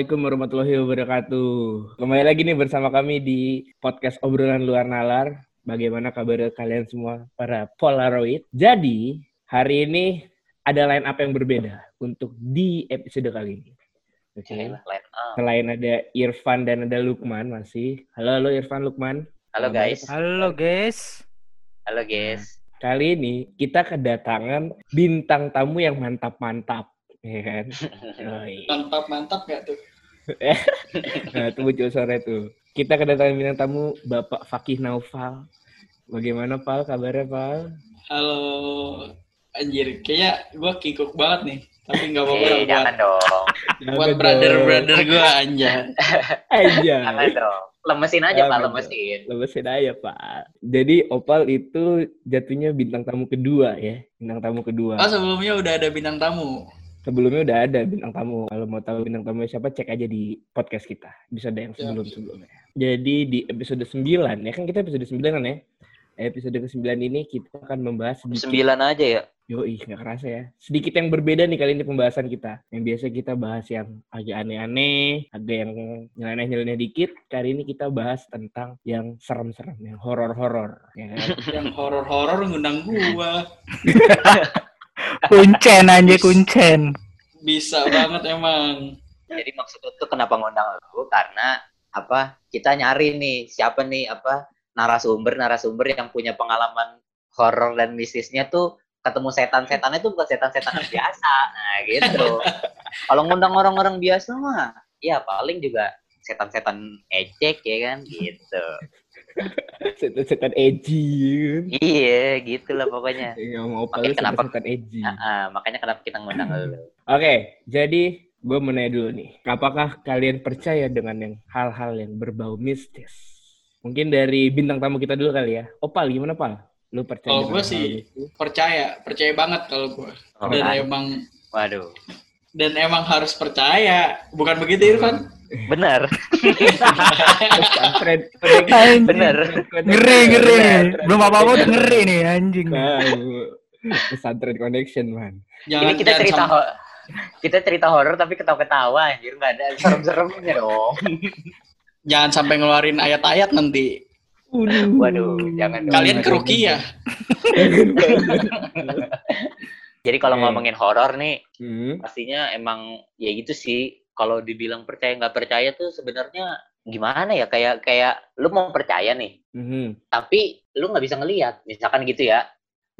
Assalamualaikum warahmatullahi wabarakatuh. Kembali lagi nih bersama kami di podcast obrolan luar nalar. Bagaimana kabar kalian semua para Polaroid? Jadi hari ini ada line up yang berbeda untuk di episode kali ini. Oke. Line up. Selain ada Irfan dan ada Lukman masih. Halo, halo Irfan, Lukman. Halo guys. Halo guys. Halo guys. Kali ini kita kedatangan bintang tamu yang mantap-mantap. Ya kan? Mantap mantap gak tuh Nah, itu muncul sore tuh. Kita kedatangan bintang tamu Bapak Fakih Naufal. Bagaimana Pal? Kabarnya Pal? halo anjir kayaknya gue kikuk banget nih tapi nggak apa-apa Eh, lah buat, jangan dong. buat brother brother gue anjir Aja. Jangan dong. Lemesin aja, Pak, lemesin. Lemesin aja Pak. Jadi Opal itu jatuhnya bintang tamu kedua ya. Bintang tamu kedua. oh sebelumnya udah ada bintang tamu Sebelumnya udah ada bintang tamu. Kalau mau tahu bintang tamu siapa, cek aja di podcast kita. Bisa ada yang sebelum-sebelumnya. Jadi di episode 9, ya kan kita episode 9 kan ya. Episode ke-9 ini kita akan membahas sedikit Sembilan aja ya. Yoi, nggak kerasa ya. Sedikit yang berbeda nih kali ini pembahasan kita. Yang biasa kita bahas yang agak aneh-aneh, agak yang nyeleneh-nyeleneh dikit. Kali ini kita bahas tentang yang serem-serem, yang horor-horor. Ya kan? yang horor horor ngundang gua Kuncen aja kuncen. bisa banget emang Jadi maksudnya tuh kenapa ngundang lu? Karena apa? Kita nyari nih siapa nih apa narasumber narasumber yang punya pengalaman horor dan mistisnya tuh ketemu setan-setannya tuh bukan setan-setan biasa. Nah, gitu. Kalau ngundang orang-orang biasa mah ya paling juga setan-setan ecek ya kan gitu. Setan-setan edgy. kan? Iya, gitu lah pokoknya. Yang mau Makanya palu kenapa- setan-setan edgy. Ah, ah, makanya kenapa kita ngundang lu? Oke, jadi gue mau nanya dulu nih. Apakah kalian percaya dengan yang hal-hal yang berbau mistis? Mungkin dari bintang tamu kita dulu kali ya. Opal, gimana Pal? Lu percaya Kalau gue hal sih mistis? percaya percaya banget kalau gue Oh, dan kan? emang Waduh, dan emang harus percaya bukan begitu Irfan Pesantren Anjing. bener. Ngeri ngeri. Belum apa-apa udah ngeri nih anjing. Tahu. Pesantren connection, man. jangan Ini kita jangan cerita kita cerita horor tapi ketawa-ketawa anjir nggak ada serem-seremnya dong. jangan sampai ngeluarin ayat-ayat nanti Waduh, jangan dong. kalian ke Rukia Jadi kalau Oke. ngomongin horor nih, Hmm. pastinya emang ya gitu sih. Kalau dibilang percaya nggak percaya tuh sebenarnya gimana ya? Kayak kayak lu mau percaya nih, Mhm. tapi lu nggak bisa ngelihat, misalkan gitu ya.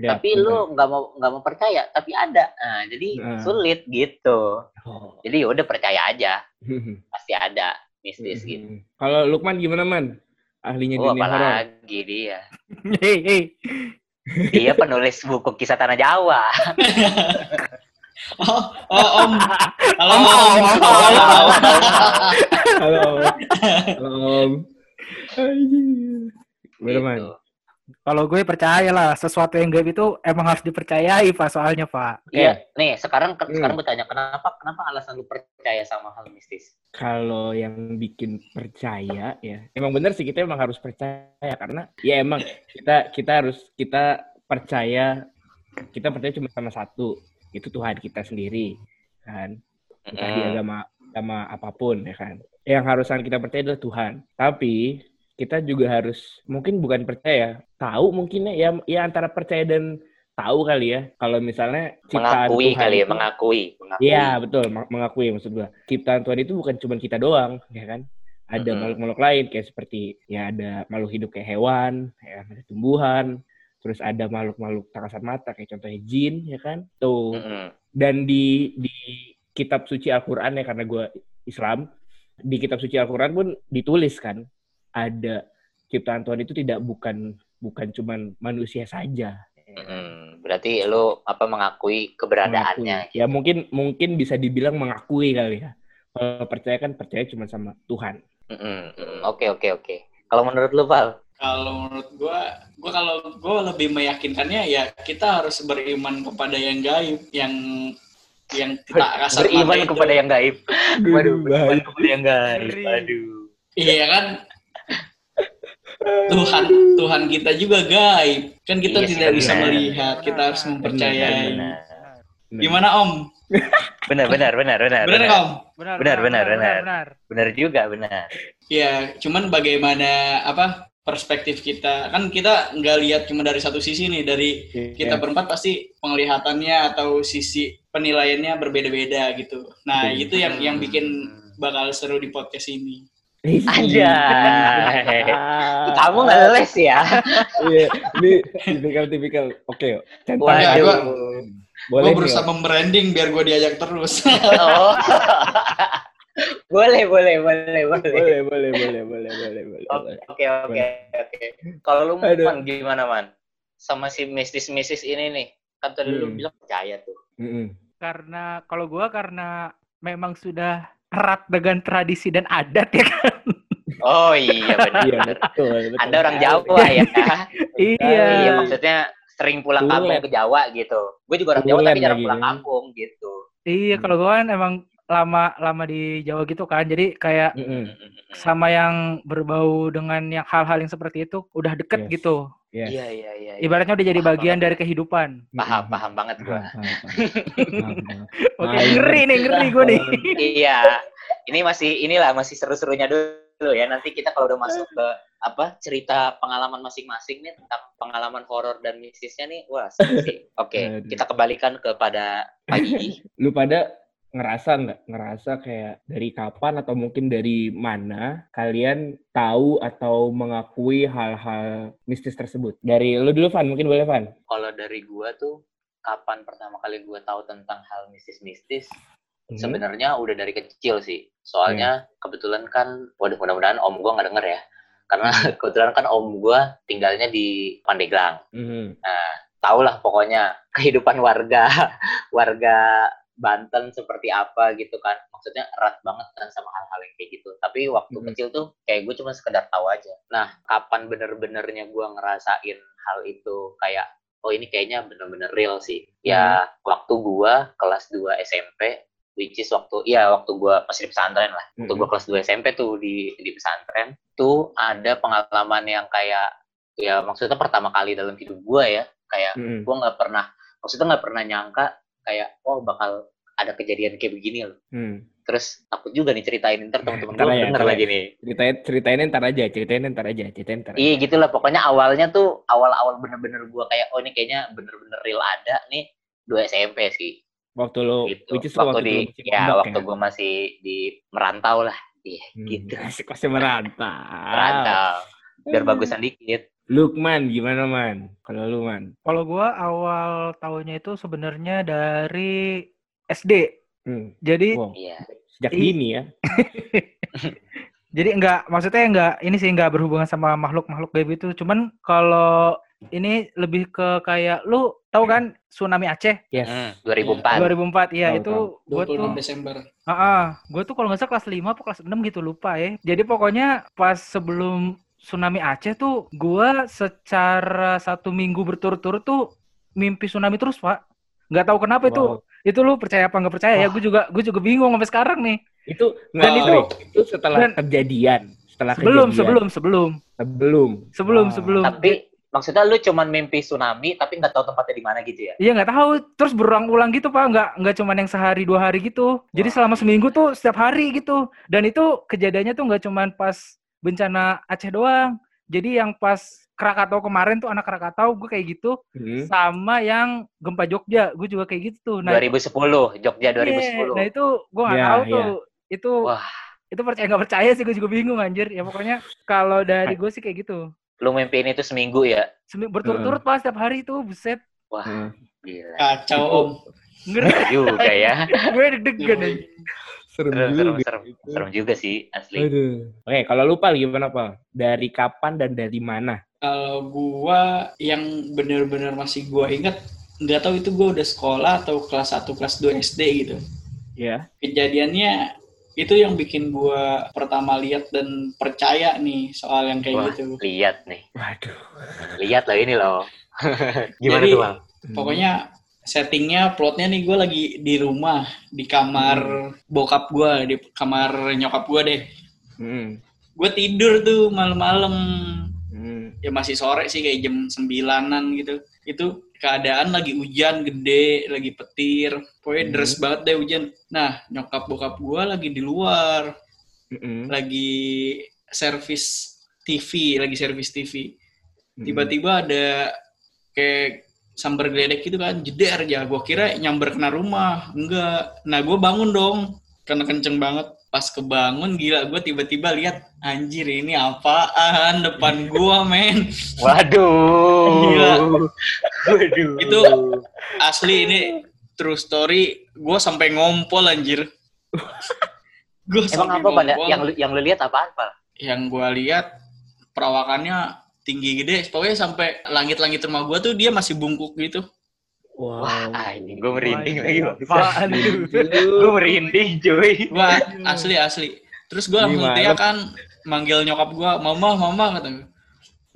Ya, tapi betul. lu nggak mau nggak mau percaya, tapi ada. Nah, jadi Nah. sulit gitu. Oh. Jadi ya udah percaya aja, Mhm. pasti ada mistis gitu. Mhm. Kalau Lukman gimana, Man? Ahlinya Oh, dunia apalagi dia. Hei, hei. Dia penulis buku kisah tanah Jawa. oh, oh om halo Om, om, om, om, om. Halo. Halo, Om. Gimana, Man? Gitu. Kalau gue percaya lah sesuatu yang gaib itu emang harus dipercayai pak soalnya pak. Iya, nih sekarang Hmm. sekarang gue tanya kenapa kenapa alasan lu percaya sama hal mistis? Kalau yang bikin percaya ya, emang bener sih kita emang harus percaya karena ya emang kita kita harus kita percaya kita percaya cuma sama satu itu Tuhan kita sendiri kan? Entah di agama agama apa pun ya kan? Yang harusan kita percaya adalah Tuhan. Tapi kita juga harus mungkin bukan percaya tahu mungkin ya ya antara percaya dan tahu kali ya. Kalau misalnya ciptaan mengakui Tuhan kali ya, itu- mengakui, mengakui. Iya betul meng- mengakui maksud gua. Ciptaan Tuhan itu bukan cuma kita doang ya kan? Ada makhluk-makhluk lain kayak seperti ya ada makhluk hidup kayak hewan ya ada tumbuhan terus ada makhluk-makhluk tak kasat mata kayak contohnya jin ya kan tuh Mm-mm. dan di di kitab suci Al-Qur'an ya karena gua Islam di kitab suci Al-Qur'an pun ditulis kan ada ciptaan Tuhan itu tidak bukan bukan cuman manusia saja Mm-mm. Berarti lu apa mengakui keberadaannya? Mengakui. Ya mungkin mungkin bisa dibilang mengakui kali ya. Kalau percaya kan percaya cuma sama Tuhan. Mm, Oke oke oke. Kalau menurut lu Val? Kalau menurut gua gua kalau gua lebih meyakinkannya ya kita harus beriman kepada yang gaib yang yang kita kasar Beriman itu. kepada yang gaib. Waduh, beriman kepada yang gaib. Waduh. iya kan Tuhan Tuhan kita juga gaib kan kita Iya sih, tidak bisa benar. melihat kita harus mempercayai Benar. Benar. gimana Om Benar, benar, benar, benar. Nggak, Om? Benar, Benar, benar, benar. benar. Benar juga, benar. Ya, cuman bagaimana apa perspektif kita kan kita nggak lihat cuma dari satu sisi nih dari kita Iya. berempat pasti penglihatannya atau sisi penilaiannya berbeda-beda gitu. Nah Betul. itu yang yang bikin bakal seru di podcast ini. Anjay. Ah. Kamu nggak les ya? Iya, ini tipikal-tipikal. Oke, yuk. Centang Waduh. aja. Gua- Boleh Gue berusaha membranding biar gue diajak terus. Oh. boleh, boleh, boleh, boleh. Boleh, boleh, boleh, boleh, boleh, boleh. boleh. Oke, oke, oke. Kalau lu Aduh. man gimana man? Sama si mistis-mistis ini nih. Kan tadi lu Hmm. bilang percaya tuh. Mm-mm. Karena kalau gua karena memang sudah erat dengan tradisi dan adat ya kan. Oh iya benar. Iya, betul, betul. Anda orang Jawa ya? Iya. Iya maksudnya sering pulang Tulen. kampung ke Jawa gitu. Gue juga orang Jawa Tulen tapi jarang lagi, pulang kan? kampung gitu. Iya, kalau gua kan emang lama lama di Jawa gitu kan. Jadi kayak Mm-mm. sama yang berbau dengan yang hal-hal yang seperti itu udah deket Yes. gitu. Yes. Iya iya iya. iya. Ibaratnya udah jadi Paham bagian banget. dari kehidupan. Paham paham banget paham. Oke, Ah, iya. ngeri nih, ngeri gue nih. iya. Ini masih inilah masih seru-serunya dulu ya. Nanti kita kalau udah masuk ke apa cerita pengalaman masing-masing nih tentang pengalaman horor dan mistisnya nih, wah seru sih. Oke, Aduh. kita kembalikan kepada Pagi. Lu pada ngerasa nggak? Ngerasa kayak dari kapan atau mungkin dari mana kalian tahu atau mengakui hal-hal mistis tersebut? Dari lu dulu, Van. Mungkin boleh, Van? kalau dari gua tuh kapan pertama kali gua tahu tentang hal mistis-mistis? Hmm. Sebenarnya udah dari kecil sih. Soalnya kebetulan kan, waduh mudah-mudahan om gua nggak denger ya. Karena kebetulan kan om gua tinggalnya di Pandeglang. Mhm. Tahu lah pokoknya kehidupan warga warga Banten seperti apa gitu kan. Maksudnya erat banget kan sama hal-hal yang kayak gitu. Tapi waktu Mhm. kecil tuh kayak gue cuma sekedar tahu aja. Nah, kapan bener-benernya gua ngerasain hal itu kayak oh ini kayaknya bener-bener real sih. Ya waktu gua kelas 2 SMP which is waktu ya waktu gua masih di pesantren lah. Waktu gua kelas 2 SMP tuh di di pesantren tuh ada pengalaman yang kayak ya maksudnya pertama kali dalam hidup gua ya kayak Mhm. gua nggak pernah maksudnya nggak pernah nyangka kayak oh bakal ada kejadian kayak begini loh. Hmm. Terus takut juga nih ceritain ntar teman-teman gua ya, denger ya. lagi nih. Ceritain, ceritain ntar aja, ceritain ntar aja, ceritain ntar. Iya gitu lah pokoknya awalnya tuh awal-awal bener-bener gua kayak oh ini kayaknya bener-bener real ada nih dua SMP sih Waktu lu, gitu. which is lu waktu, waktu di ya waktu gua masih di merantau lah. Iya Hmm, gitu. Masih merantau. Merantau. Biar bagusan dikit. Lukman, gimana man? Kalau lu man? Kalau gua awal tahunnya itu sebenarnya dari SD. Hmm. Jadi Wow, Iya. sejak dini ya. jadi enggak maksudnya enggak ini sih enggak berhubungan sama makhluk-makhluk gaib itu. Cuman kalau ini lebih ke kayak lu tahu kan tsunami Aceh Yes. Hmm, 2004. 2004 iya Tahu, itu gua tuh 26 Desember. Heeh, gue tuh kalau nggak salah kelas 5 atau kelas 6 gitu lupa ya. Jadi pokoknya pas sebelum tsunami Aceh tuh gua secara satu minggu berturut-turut tuh mimpi tsunami terus, Pak. Nggak tahu kenapa itu. Wow. Itu lu percaya apa nggak percaya ya? Gue juga gue juga bingung sampai sekarang nih. Itu Dan nggak, itu- itu setelah dan- kejadian. Setelah Sebelum kejadian. sebelum sebelum sebelum sebelum Ah. sebelum. Tapi maksudnya lu cuman mimpi tsunami tapi nggak tahu tempatnya di mana gitu ya? Iya nggak tahu, terus berulang-ulang gitu pak, nggak nggak cuman yang sehari dua hari gitu. Jadi Wah. selama seminggu tuh setiap hari gitu. Dan itu kejadiannya tuh nggak cuman pas bencana Aceh doang. Jadi yang pas Krakatau kemarin tuh anak Krakatau gue kayak gitu, Hmm. sama yang gempa Jogja gue juga kayak gitu tuh. Nah, 2010, Jogja iya, 2010. nah itu gue nggak Iya, tahu iya. tuh. Itu Wah, itu percaya nggak percaya sih gue juga bingung anjir. Ya pokoknya kalau dari gue sih kayak gitu. lu mimpiin itu seminggu ya? Semi- berturut-turut pas setiap hari tuh buset Wah, Hmm. gila. Kacau Om. ngeri juga ya. gue deg-degan. Serem Serem, juga serem. itu. Serem juga sih, asli. Aduh. Oke, kalau lu Pal gimana Pal? Dari kapan dan dari mana? Kalau gua yang bener-bener masih gua inget, nggak tahu itu gua udah sekolah atau kelas 1, kelas 2 SD gitu. Ya. Kejadiannya itu yang bikin gua pertama lihat dan percaya nih soal yang kayak Wah, gitu. lihat nih. Waduh. Lihat loh ini loh. Gimana Jadi- tuh, Bang? Pokoknya settingnya, plotnya nih gue lagi di rumah, di kamar bokap gue, di kamar nyokap gue deh. Hmm. Gue tidur tuh malam-malam. Hmm. ya masih sore sih kayak jam sembilanan gitu itu keadaan lagi hujan gede lagi petir pokoknya Hmm. deres banget deh hujan nah nyokap bokap gue lagi di luar Mm-mm. lagi servis TV lagi servis TV Mm-mm. tiba-tiba ada kayak sambar geledek gitu kan jeder aja. Gue kira nyamber kena rumah. Enggak. Nah gue bangun dong. Karena kenceng banget. Pas kebangun gila gue tiba-tiba lihat anjir ini apaan depan gua men? Waduh. Gila. Waduh. Itu asli ini true story. Gue sampai ngompol anjir. Gue Emang apa pada yang lu, yang lu lihat apaan, Pak? yang gue lihat perawakannya tinggi gede pokoknya sampai langit-langit rumah gue tuh dia masih bungkuk gitu Wow. Wah, ini gue merinding Wah, lagi. apaan tuh? Gue merinding, cuy. Wah, asli asli. Terus gue langsung teriak kan, manggil nyokap gue, mama, mama kata gue.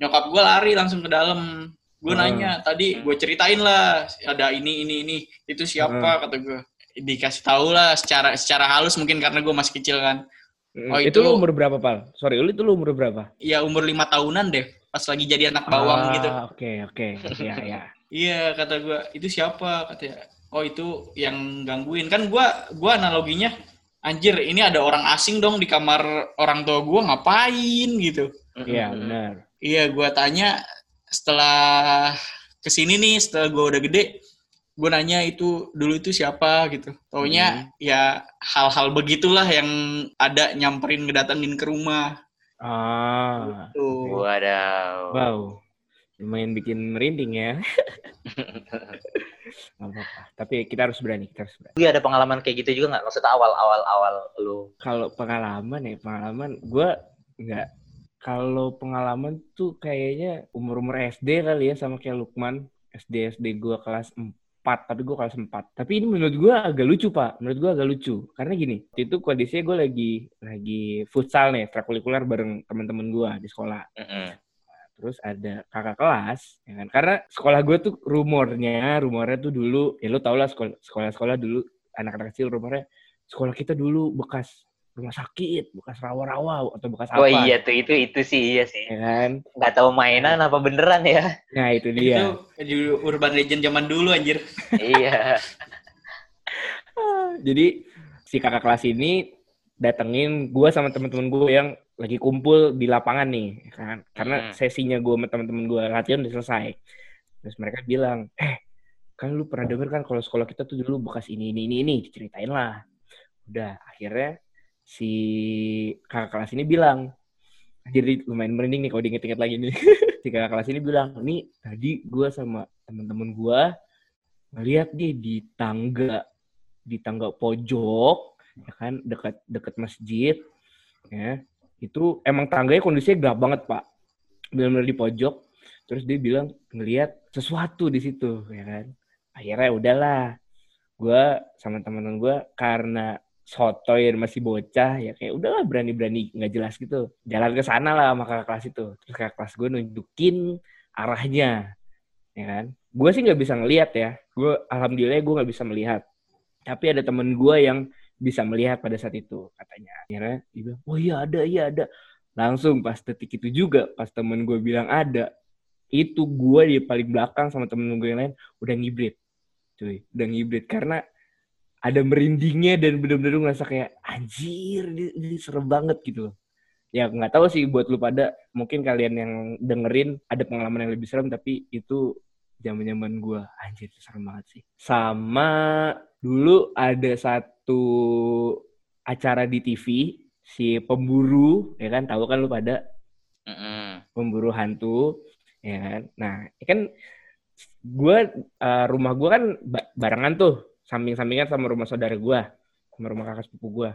Nyokap gue lari langsung ke dalam. Gue Hmm. nanya, tadi gue ceritain lah, ada ini, ini, ini. Itu siapa kata gue. Dikasih tahu lah secara secara halus mungkin karena gue masih kecil kan. Mm, Oh, itu itu- lu umur berapa, Pal? Sorry, lu itu lu umur berapa? Ya umur lima tahunan deh, pas lagi jadi anak bawang Ah, gitu. Oke, oke. Ya, ya. Iya kata gue, itu siapa katanya. Oh itu yang gangguin kan gue gua analoginya anjir ini ada orang asing dong di kamar orang tua gue ngapain gitu. Iya, benar. Iya gue tanya setelah ke sini nih setelah gue udah gede gue nanya itu dulu itu siapa gitu. Taunya ya hal-hal begitulah yang ada nyamperin ngedatengin ke rumah. Ah. Tuh. Wadaw. Wow. Lumayan bikin merinding ya. Gak apa-apa. Tapi kita harus berani, kita harus berani. Lu ada pengalaman kayak gitu juga nggak? Maksudnya awal-awal-awal lu. Kalau pengalaman ya, pengalaman gue nggak. Kalau pengalaman tuh kayaknya umur-umur SD kali ya sama kayak Lukman. SD SD gue kelas 4, tapi gue kelas 4. Tapi ini menurut gue agak lucu, Pak. Menurut gue agak lucu. Karena gini, itu kondisinya gue lagi lagi futsal nih, ekstrakurikuler bareng teman-teman gue di sekolah. Mm-mm. terus ada kakak kelas ya kan karena sekolah gue tuh rumornya rumornya tuh dulu ya lo tau lah sekolah sekolah sekolah dulu anak-anak kecil rumornya sekolah kita dulu bekas rumah sakit bekas rawa-rawa atau bekas apa Oh iya tuh itu itu sih iya sih. ya kan Nggak tahu mainan apa beneran ya? nah itu Itu dia di urban legend zaman dulu anjir. iya. jadi si kakak kelas ini datengin gue sama teman-teman gue yang lagi kumpul di lapangan nih ya kan karena Hmm. sesinya gue sama teman-teman gue latihan udah selesai terus mereka bilang eh kan lu pernah denger kan kalau sekolah kita tuh dulu bekas ini ini ini ini diceritain lah udah akhirnya si kakak kelas ini bilang jadi lumayan merinding nih kalau diinget-inget lagi nih. Si kakak kelas ini bilang nih tadi gue sama teman-teman gue ngeliat dia di tangga di tangga pojok ya kan dekat dekat masjid ya. Itu emang tangganya kondisinya gelap banget pak. Benar-benar di pojok. Terus dia bilang ngelihat sesuatu di situ ya kan. Akhirnya udahlah gue sama teman-teman gue karena sotoy dan masih bocah ya kayak udahlah berani-berani nggak jelas gitu. Jalan ke sana lah sama kakak kelas itu. Terus kakak kelas gue nunjukin arahnya ya kan? Gue sih nggak bisa ngelihat ya. Gue alhamdulillah gue nggak bisa melihat. Tapi ada temen gue yang bisa melihat pada saat itu katanya. Akhirnya dia bilang oh iya ada iya ada. Langsung pas detik itu juga pas temen gue bilang ada itu gue di paling belakang sama temen gue yang lain udah ngibrit cuy udah ngibrit. Karena ada merindingnya dan bener-bener ngerasa kayak anjir ini, ini serem banget gitu loh. Ya nggak tahu sih buat lu pada mungkin kalian yang dengerin ada pengalaman yang lebih serem tapi itu zaman zaman gue anjir serem banget sih. Sama dulu ada satu acara di TV si pemburu ya kan? Tahu kan lu pada? Mm-mm. pemburu hantu ya kan? Nah ya kan gue rumah gue kan ba- barengan tuh samping-sampingan sama rumah saudara gue sama rumah kakak sepupu gue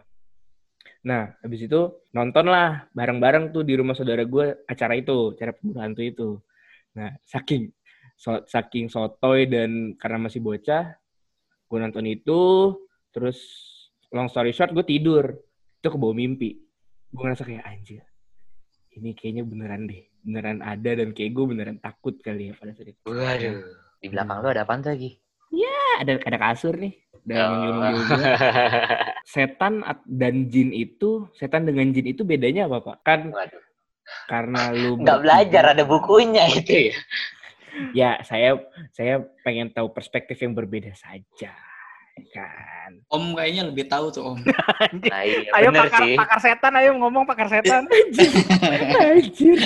nah habis itu nonton lah bareng-bareng tuh di rumah saudara gue acara itu acara pemburu hantu itu. Nah saking so- saking sotoy dan karena masih bocah gue nonton itu terus long story short gue tidur. Itu ke bawah mimpi. Gue ngerasa kayak anjir ini kayaknya beneran deh. Beneran ada dan kayak gue beneran takut kali ya pada saat itu. Waduh. Di belakang lu ada apaan tuh lagi? Ada ada kasur nih dan Oh. setan at- dan jin itu setan dengan jin itu bedanya apa pak kan Waduh. karena lu Nggak belajar ada bukunya itu ya. Ya, saya saya pengen tahu perspektif yang berbeda saja. Kan. Om kayaknya lebih tahu tuh Om. Nah, iya ayo bener pakar, sih. pakar setan, ayo ngomong pakar setan. Anjir.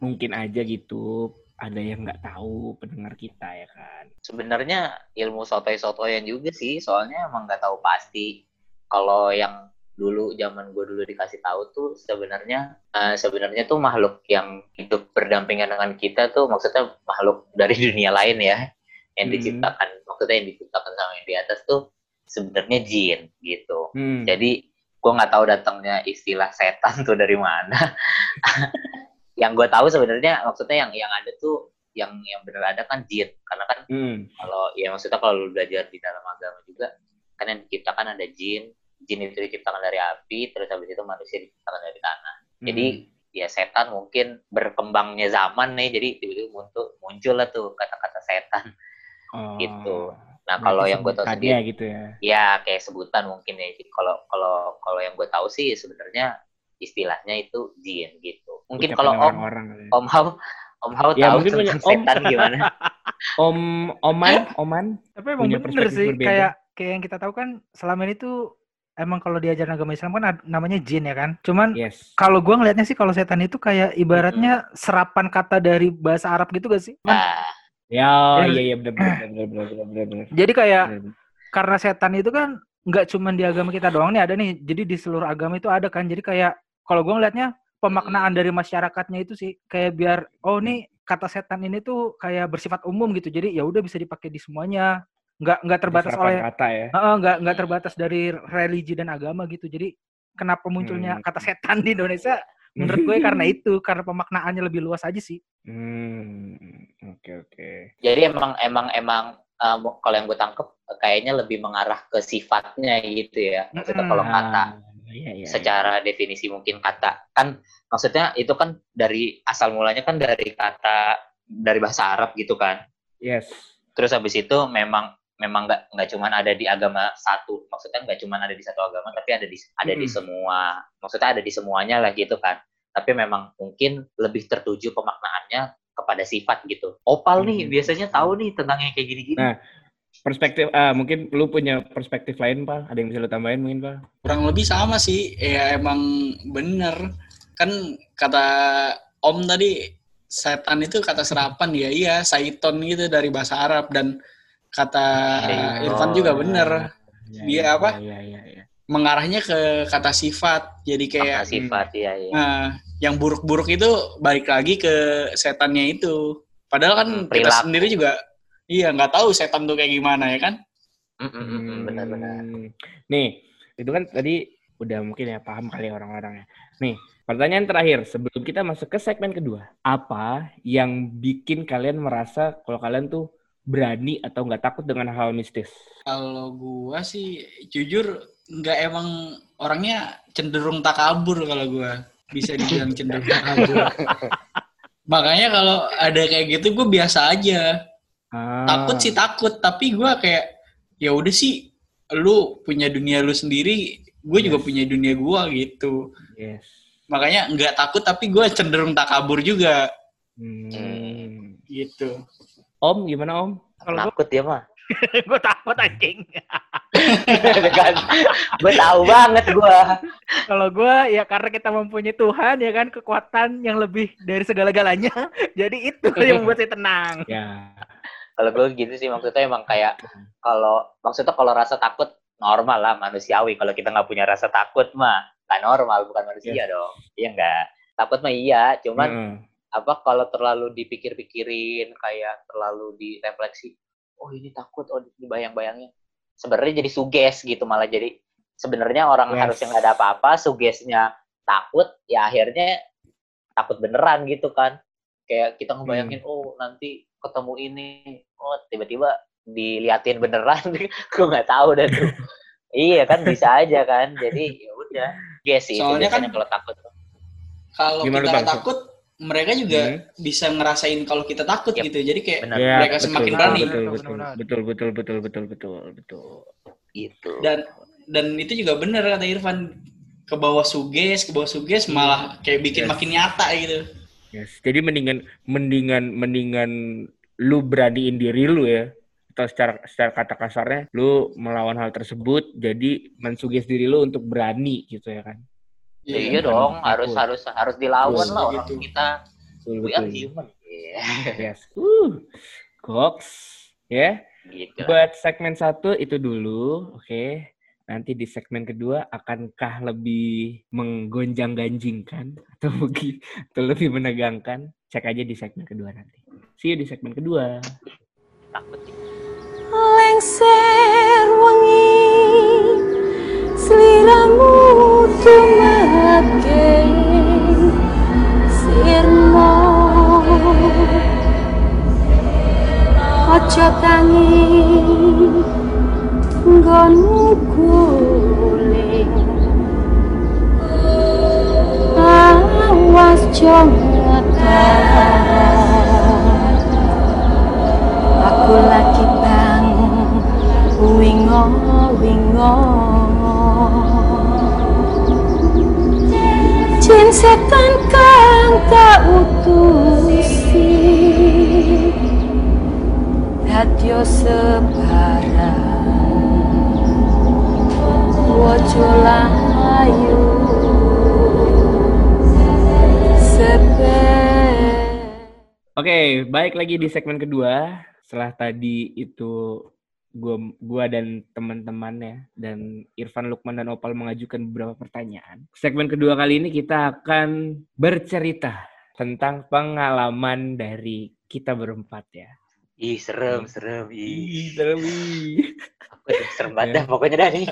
Mungkin aja gitu ada yang nggak tahu pendengar kita ya kan. Sebenarnya ilmu sotoy-sotoyan juga sih, soalnya emang nggak tahu pasti. Kalau yang dulu zaman gue dulu dikasih tahu tuh sebenarnya eh, sebenarnya tuh makhluk yang hidup berdampingan dengan kita tuh maksudnya makhluk dari dunia lain ya yang Hmm. diciptakan maksudnya yang diciptakan sama yang di atas tuh sebenarnya jin gitu. Hmm. Jadi gue nggak tahu datangnya istilah setan tuh dari mana. yang gue tahu sebenarnya maksudnya yang yang ada tuh yang yang benar ada kan jin karena kan Hmm. kalau ya maksudnya kalau lu belajar di dalam agama juga kan yang diciptakan ada jin jin itu diciptakan dari api terus habis itu manusia diciptakan dari tanah jadi ya setan mungkin berkembangnya zaman nih jadi tiba-tiba muncul muncul lah tuh kata-kata setan Oh. gitu. nah kalau yang gue tahu sendiri gitu ya. ya kayak sebutan mungkin ya Jadi kalau kalau kalau yang gue tahu sih sebenarnya istilahnya itu jin gitu mungkin kalau om orang-orang kali ya. om Hao om Hao Ya, tahu mungkin tentang om. setan gimana Om Oman, Oman. Tapi emang Punya bener sih, berbeda. kayak kayak yang kita tahu kan selama ini tuh emang kalau diajaran agama Islam kan namanya jin ya kan. Cuman Yes. kalau gua ngelihatnya sih kalau setan itu kayak ibaratnya serapan kata dari bahasa Arab gitu gak sih? Nah Ya, Ya. iya iya benar benar benar benar. Jadi kayak Benar. karena setan itu kan nggak cuma di agama kita doang nih ada nih. Jadi di seluruh agama itu ada kan. Jadi kayak kalau gua ngelihatnya pemaknaan dari masyarakatnya itu sih kayak biar oh nih kata setan ini tuh kayak bersifat umum gitu. Jadi ya udah bisa dipakai di semuanya. Nggak nggak terbatas oleh kata ya. Heeh, nggak nggak terbatas dari religi dan agama gitu. Jadi kenapa munculnya Hmm. kata setan di Indonesia? Menurut gue karena itu, karena pemaknaannya lebih luas aja sih. Hmm, oke oke. Jadi emang emang emang uh, kalau yang gue tangkep kayaknya lebih mengarah ke sifatnya gitu ya. Maksudnya kalau kata Ah, iya, iya, secara definisi mungkin kata kan maksudnya itu kan dari asal mulanya kan dari kata dari bahasa Arab gitu kan. iya. Yes. Terus habis itu memang memang nggak nggak cuman ada di agama satu. Maksudnya nggak cuman ada di satu agama tapi ada di ada di Mm-mm. semua. Maksudnya ada di semuanya lah gitu kan. Tapi memang mungkin lebih tertuju pemaknaannya kepada sifat gitu. Opal nih biasanya tahu nih tentang yang kayak gini-gini. Nah, Perspektif ah mungkin lu punya perspektif lain, Pak. Ada yang bisa lu tambahin mungkin, Pak? Kurang lebih sama sih. Ya emang bener. Kan kata Om tadi setan itu kata serapan ya iya saiton gitu dari bahasa Arab dan kata Saiton. Irfan juga bener Iya, Dia iya, apa? Iya, iya, iya. mengarahnya ke kata sifat jadi kayak Makna sifat ya ya. Nah, yang buruk-buruk itu balik lagi ke setannya itu. Padahal kan Hmm, kita perilaku. sendiri juga iya nggak tahu setan tuh kayak gimana ya kan? Mm, mm, mm, mm, Benar-benar. Hmm. Nih, itu kan tadi udah mungkin ya paham kali orang-orang ya. Nih, pertanyaan terakhir sebelum kita masuk ke segmen kedua. Apa yang bikin kalian merasa kalau kalian tuh berani atau nggak takut dengan hal mistis? Kalau gua sih jujur nggak emang orangnya cenderung takabur kalau gua bisa dibilang cenderung takabur. Makanya kalau ada kayak gitu gue biasa aja. Ah, Takut sih takut, tapi gua kayak ya udah sih lu punya dunia lu sendiri, gue juga Yes. punya dunia gua gitu. Yes. Makanya nggak takut tapi gue cenderung takabur juga Hmm. gitu. Om, gimana Om? Kalau gue Takut ya mah. gue takut anjing. kan gue tahu banget gue Kalau gue ya karena kita mempunyai Tuhan ya kan kekuatan yang lebih dari segala-galanya. Jadi itu yang membuat saya tenang. Ya. Kalau gue gitu sih maksudnya emang kayak kalau maksudnya kalau rasa takut normal lah manusiawi. Kalau kita nggak punya rasa takut mah nggak normal bukan manusia dong. Iya nggak? Takut mah iya cuman Heeh. apa kalau terlalu dipikir-pikirin kayak terlalu direfleksi oh ini takut oh ini bayang-bayangnya sebenarnya jadi suges gitu malah jadi sebenarnya orang Yes. harusnya nggak ada apa-apa sugesnya takut ya akhirnya takut beneran gitu kan. Kayak kita ngebayangin oh nanti ketemu ini oh tiba-tiba diliatin beneran gue nggak tahu dah tuh iya kan bisa aja kan jadi ya udah Yes sih itu Soalnya kan- kalau takut Kalau Gimana, kita Bang? takut, mereka juga Hmm. bisa ngerasain kalau kita takut Yap. gitu. Jadi kayak benar Ya, mereka betul, semakin betul, berani. Betul, betul, betul, betul, betul, betul, betul, betul, betul. gitu dan dan itu juga benar kata Irfan. ke bawah suges, ke bawah suges malah kayak bikin Yes. makin nyata gitu. Yes. Jadi mendingan mendingan mendingan lu beraniin diri lu ya. Atau secara secara kata kasarnya lu melawan hal tersebut jadi mensuges diri lu untuk berani gitu ya kan. iya Iya, dong kan? harus harus harus dilawan Betul, lah orang gitu. kita Betul, we are human Iya, Yes. Uh. Goks. Ya. gitu lah. Buat segmen satu itu dulu, oke. Nanti di segmen kedua akankah lebih menggonjang-ganjingkan atau mungkin atau lebih menegangkan? Cek aja di segmen kedua nanti. See you di segmen kedua. takut sih lengser wengi sliramu tumeke sirmo aja tangi nggonmu guling awas jongotan Aku lagi bangun wingo wingo. Jin setan kang tak utusi. Dadyo sebarang Oke, baik lagi di segmen kedua. Setelah tadi itu gua gua dan teman-temannya dan Irfan Lukman dan Opal mengajukan beberapa pertanyaan. Segmen kedua kali ini kita akan bercerita tentang pengalaman dari kita berempat ya. Ih serem serem ih Ih, serem, ih. serem banget dah pokoknya dah nih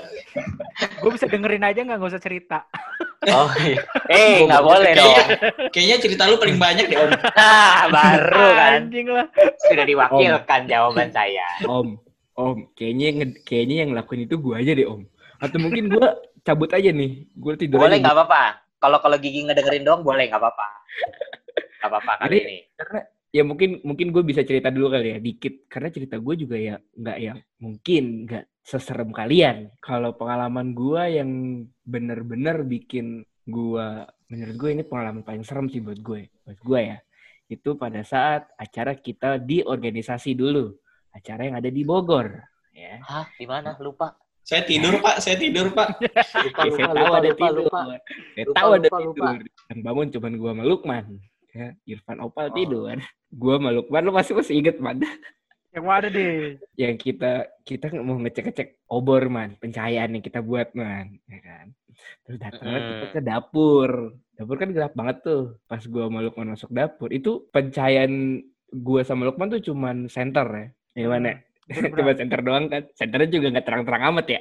Gue bisa dengerin aja nggak nggak usah cerita. oh iya eh nggak boleh dong Kayaknya cerita lu paling banyak deh Om. nah baru kan Anjing lah. sudah diwakilkan jawaban saya Om, Om, kayaknya yang kayaknya yang ngelakuin itu gua aja deh, Om. Atau mungkin gua cabut aja nih. Gua tidur boleh aja. nggak apa-apa kalau kalau gigi ngedengerin dong boleh nggak apa-apa nggak apa-apa kali Jadi- ini karena ya mungkin mungkin gue bisa cerita dulu kali ya dikit karena cerita gue juga ya nggak yang mungkin nggak seserem kalian kalau pengalaman gue yang bener-bener bikin gue menurut gue ini pengalaman paling serem sih buat gue buat gue ya itu pada saat acara kita di organisasi dulu acara yang ada di Bogor ya hah di mana lupa Saya tidur Pak, saya tidur Pak. lupa Ya, saya lupa tahu lupa ada lupa tidur. lupa Saya Lupa, tahu ada lupa, tidur. lupa. Yang bangun cuman gua sama Lukman. Ya, Irfan Opal Oh. tidur. Gua sama Lukman lu masih masih inget man. Yang mana deh? Yang kita kita mau ngecek-ngecek obor man, pencahayaan yang kita buat man, ya kan. Terus datanglah kita ke dapur. Dapur kan gelap banget tuh. Pas gua sama Lukman masuk dapur, itu pencahayaan gua sama Lukman tuh cuman center ya. Gimana? Cuma center doang kan. Centernya juga nggak terang-terang amat ya.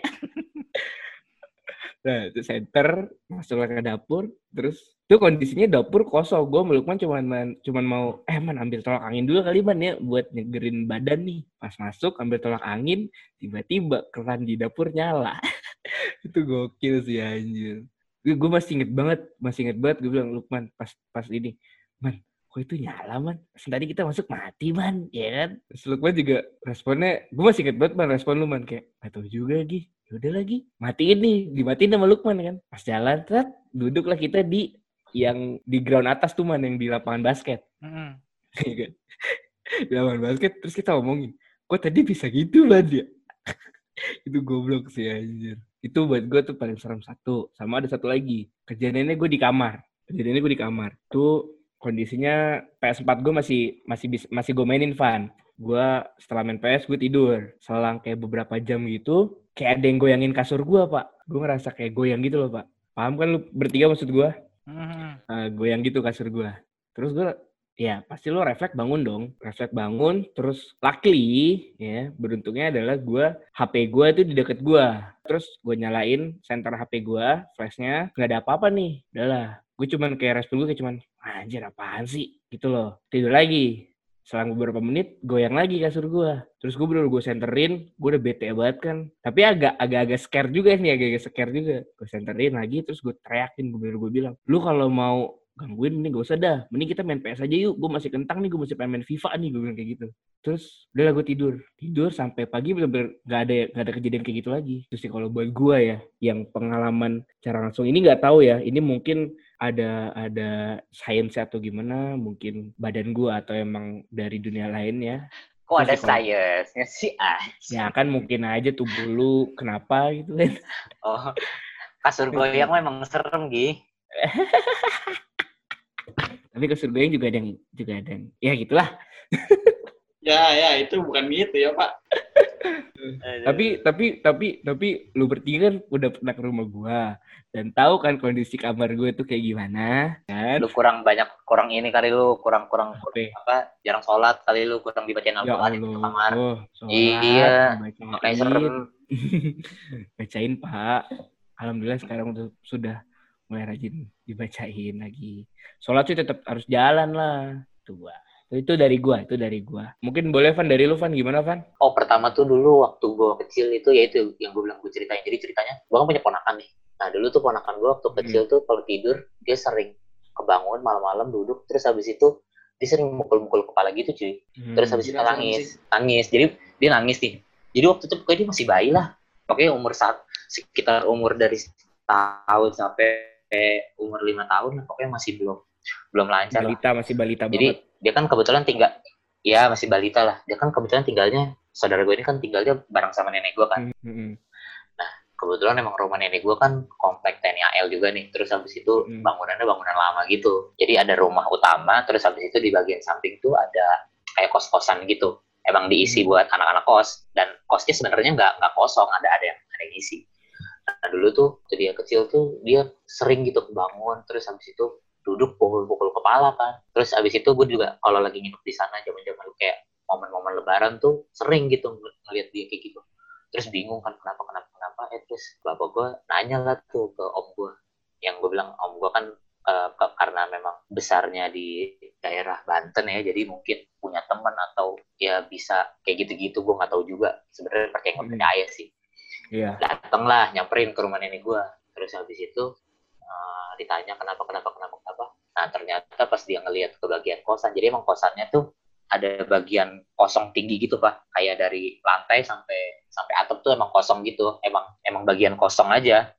nah, itu center, masuklah ke dapur, terus itu kondisinya dapur kosong. Gue melukman cuman man- cuman mau eh man ambil tolak angin dulu kali man ya buat nyegerin badan nih. Pas masuk ambil tolak angin, tiba-tiba keran di dapur nyala. itu gokil sih anjir. Gue masih inget banget, masih inget banget gue bilang Lukman pas pas ini, man kok itu nyala man tadi kita masuk mati man ya kan terus Lukman juga responnya gue masih inget banget man respon lu man kayak gak tau juga lagi yaudah lagi matiin nih dimatiin sama Lukman kan pas jalan tet duduklah kita di yang di ground atas tuh man yang di lapangan basket. Kan? Di lapangan basket terus kita ngomongin kok tadi bisa gitu man ya itu goblok sih anjir. Itu buat gue tuh paling serem satu. Sama ada satu lagi kejadiannya gue di kamar. Kejadiannya gue di kamar. Tuh kondisinya PS4 gue masih masih bis- masih gue mainin Van. Gue setelah main PS gue tidur. Selang kayak beberapa jam gitu kayak ada yang goyangin kasur gue pak. Gue ngerasa kayak goyang gitu loh pak. Paham kan lu bertiga maksud gue Mm-mm. Eh, goyang gitu kasur gue terus gue ya pasti lo refleks bangun dong. Refleks bangun terus luckily ya beruntungnya adalah gue HP gue tuh di deket gue terus gue nyalain center HP gue flashnya nggak ada apa-apa nih. Udahlah. Gue cuman kayak respon gue kayak cuman anjir apaan sih? Gitu loh. Tidur lagi selang beberapa menit goyang lagi kasur gue terus gue bener gue senterin gue udah bete banget kan. Tapi agak agak agak scare juga nih agak agak scare juga. Gue senterin lagi terus gue teriakin gue bener gue bilang lu kalau mau gangguin mending gak usah dah. Mending kita main PS aja yuk. Gue masih kentang nih gue masih pengen main FIFA nih gue bilang kayak gitu. Terus udah lah gue tidur. Tidur sampai pagi bener-bener gak ada gak ada kejadian kayak gitu lagi. Terus sih kalau buat gue ya yang pengalaman cara langsung ini nggak tahu ya. Ini mungkin ada ada science atau gimana mungkin badan gue atau emang dari dunia lain ya Kok ada science-nya sih? Ah. ya kan mungkin aja tubuh lu kenapa gitu kan Oh. Kasur goyang memang serem, Gi. tapi kasur goyang juga ada yang juga ada yang ya gitulah Ya, ya, itu bukan gitu ya, Pak. Tapi tapi tapi tapi lu bertiga kan udah pernah ke rumah gua. Dan tahu kan kondisi kamar gue tuh kayak gimana kan? Lu kurang banyak kurang ini kali lu kurang kurang Oke. apa jarang sholat kali lu kurang dibacain ya Al-Quran di kamar. Allah sholat, Iya, makanya serem. Bacain pak. Alhamdulillah sekarang udah sudah mulai rajin dibacain lagi. Sholat sih tetap harus jalan lah. Tuh itu dari gua itu dari gua. Mungkin boleh Van dari lu Van gimana Van? Oh pertama tuh dulu waktu gua kecil itu ya itu yang gue bilang gue ceritain. Jadi ceritanya gua kan punya ponakan nih. Nah dulu tuh ponakan gua waktu Hmm. kecil tuh kalau tidur dia sering kebangun malam-malam duduk terus habis itu dia sering mukul-mukul kepala gitu cuy. Terus habis itu nangis nangis. Jadi dia nangis nih. Jadi waktu itu pokoknya dia masih bayi lah. Pokoknya umur saat sekitar umur dari tahun sampai umur lima tahun pokoknya masih belum belum lancar lah. balita masih balita jadi banget. dia kan kebetulan tinggal ya masih balita lah. Dia kan kebetulan tinggalnya saudara gue ini kan tinggalnya bareng sama nenek gue kan. Hmm, hmm, kebetulan emang rumah nenek gue kan komplek TNI AL juga nih. Terus habis itu Hmm. bangunannya bangunan lama gitu. Jadi ada rumah utama terus habis itu di bagian samping tuh ada kayak kos-kosan gitu. Emang diisi Hmm. buat anak-anak kos. Dan kosnya sebenarnya nggak nggak kosong ada ada yang ada yang isi nah dulu tuh dia kecil tuh dia sering gitu bangun. Terus habis itu duduk pukul-pukul kepala kan. Terus habis itu gue juga kalau lagi nginep di sana zaman-zaman kayak momen-momen lebaran tuh sering gitu ng- ngeliat dia kayak gitu. Terus bingung kan kenapa kenapa kenapa eh terus bapak gue nanya lah tuh ke om gue yang gue bilang om gue kan ke- karena memang besarnya di daerah Banten ya jadi mungkin punya teman atau ya bisa kayak gitu-gitu gue nggak tahu juga sebenarnya percaya nggak Hmm. percaya sih. Iya. Dateng lah nyamperin ke rumah nenek gue terus habis itu eh, ditanya kenapa kenapa kenapa kenapa? Nah ternyata pas dia ngelihat ke bagian kosan jadi emang kosannya tuh ada bagian kosong tinggi gitu pak. Kayak dari lantai sampai sampai atap tuh emang kosong gitu. Emang emang bagian kosong aja.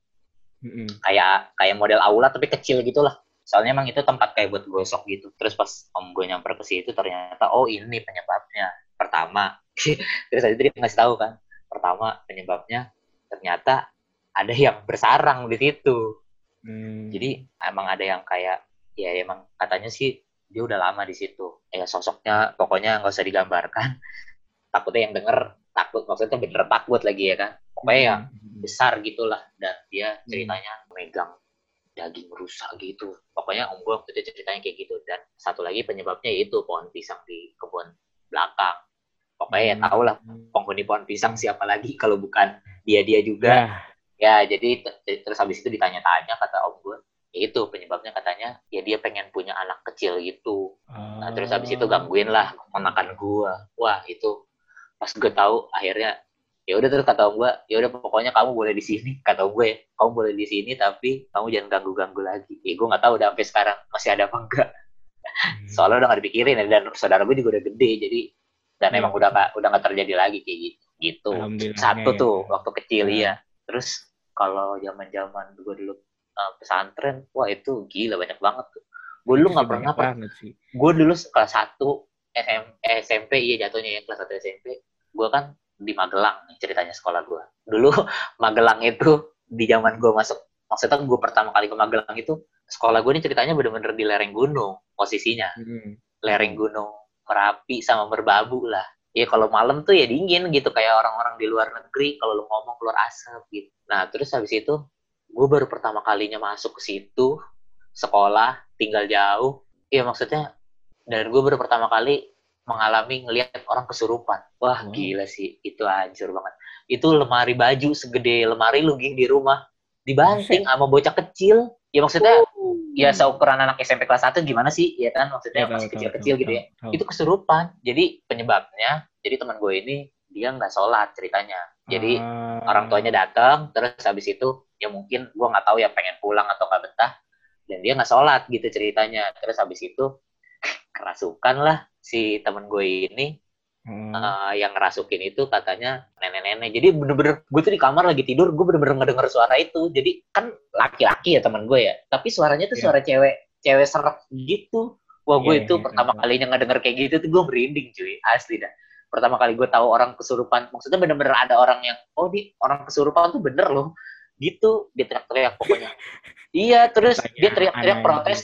Hmm, hmm. kayak kayak model aula tapi kecil gitu lah. Soalnya emang itu tempat kayak buat gosok gitu. Terus pas om gue nyamper ke situ ternyata oh ini penyebabnya. Pertama terus tadi dia ngasih tahu kan. Pertama penyebabnya ternyata ada yang bersarang di situ Hmm. jadi emang ada yang kayak ya emang katanya sih dia udah lama di situ. Ya sosoknya pokoknya nggak usah digambarkan. Takutnya yang denger takut maksudnya bener takut lagi ya kan? Pokoknya ya Hmm. besar gitulah. Dan dia ceritanya megang daging rusa gitu. Pokoknya om gue waktu itu ceritanya kayak gitu. Dan satu lagi penyebabnya itu pohon pisang di kebun belakang. Pokoknya ya tau lah penghuni pohon pisang siapa lagi kalau bukan dia dia juga. Ya, ya jadi terus habis itu ditanya-tanya kata om gue ya itu penyebabnya katanya ya dia pengen punya anak kecil gitu. Nah terus habis itu gangguin lah ponakan gue wah itu pas gue tahu akhirnya ya udah terus kata om gue ya udah pokoknya kamu boleh di sini kata om gue ya, kamu boleh di sini tapi kamu jangan ganggu ganggu lagi. Ya gue nggak tahu udah sampai sekarang masih ada apa enggak. Soalnya udah nggak dipikirin ya, dan saudara gue juga udah gede jadi dan Iya. emang udah nggak udah nggak terjadi lagi kayak gitu. Gitu Alhamdulillahnya satu ya. tuh waktu kecil Nah. iya. Terus kalau zaman zaman gue dulu uh, pesantren wah itu gila banyak banget tuh gue dulu nggak Banyak pernah banget sih. gue dulu kelas 1 SM, eh, SMP iya jatuhnya ya kelas 1 SMP gue kan di Magelang ceritanya sekolah gue dulu Magelang itu di zaman gue masuk maksudnya gue pertama kali ke Magelang itu sekolah gue ini ceritanya bener-bener di lereng gunung posisinya Hmm. lereng gunung Merapi sama Merbabu lah ya kalau malam tuh ya dingin gitu kayak orang-orang di luar negeri kalau lu ngomong keluar asap gitu. Nah terus habis itu gue baru pertama kalinya masuk ke situ sekolah tinggal jauh. Ya maksudnya dan gue baru pertama kali mengalami ngelihat orang kesurupan. Wah Wow. gila sih itu hancur banget. Itu lemari baju segede lemari lu di rumah. Dibanting sama bocah kecil. Ya maksudnya ya seukuran anak SMP kelas 1 gimana sih? Ya kan? Maksudnya Ya, masih kecil-kecil gitu ya. tahu, tahu. itu kesurupan. Jadi penyebabnya jadi teman gue ini dia nggak sholat ceritanya. Jadi Ah. orang tuanya datang terus habis itu ya mungkin gue nggak tahu ya pengen pulang atau nggak betah. Dan dia nggak sholat gitu ceritanya. Terus habis itu kerasukan lah si temen gue ini Hmm. eh, yang ngerasukin itu katanya nenek-nenek. Jadi bener-bener gue tuh di kamar lagi tidur gue bener-bener ngedenger suara itu. Jadi kan laki-laki ya temen gue ya. Tapi suaranya tuh Iya. suara cewek cewek serem gitu. Wah gue Iya, itu iya, pertama iya. kalinya ngedenger kayak gitu tuh gue merinding cuy. Asli dah. Pertama kali gue tahu orang kesurupan maksudnya bener-bener ada orang yang oh di orang kesurupan tuh bener loh. Gitu dia teriak-teriak pokoknya. Iya terus Katanya dia teriak-teriak protes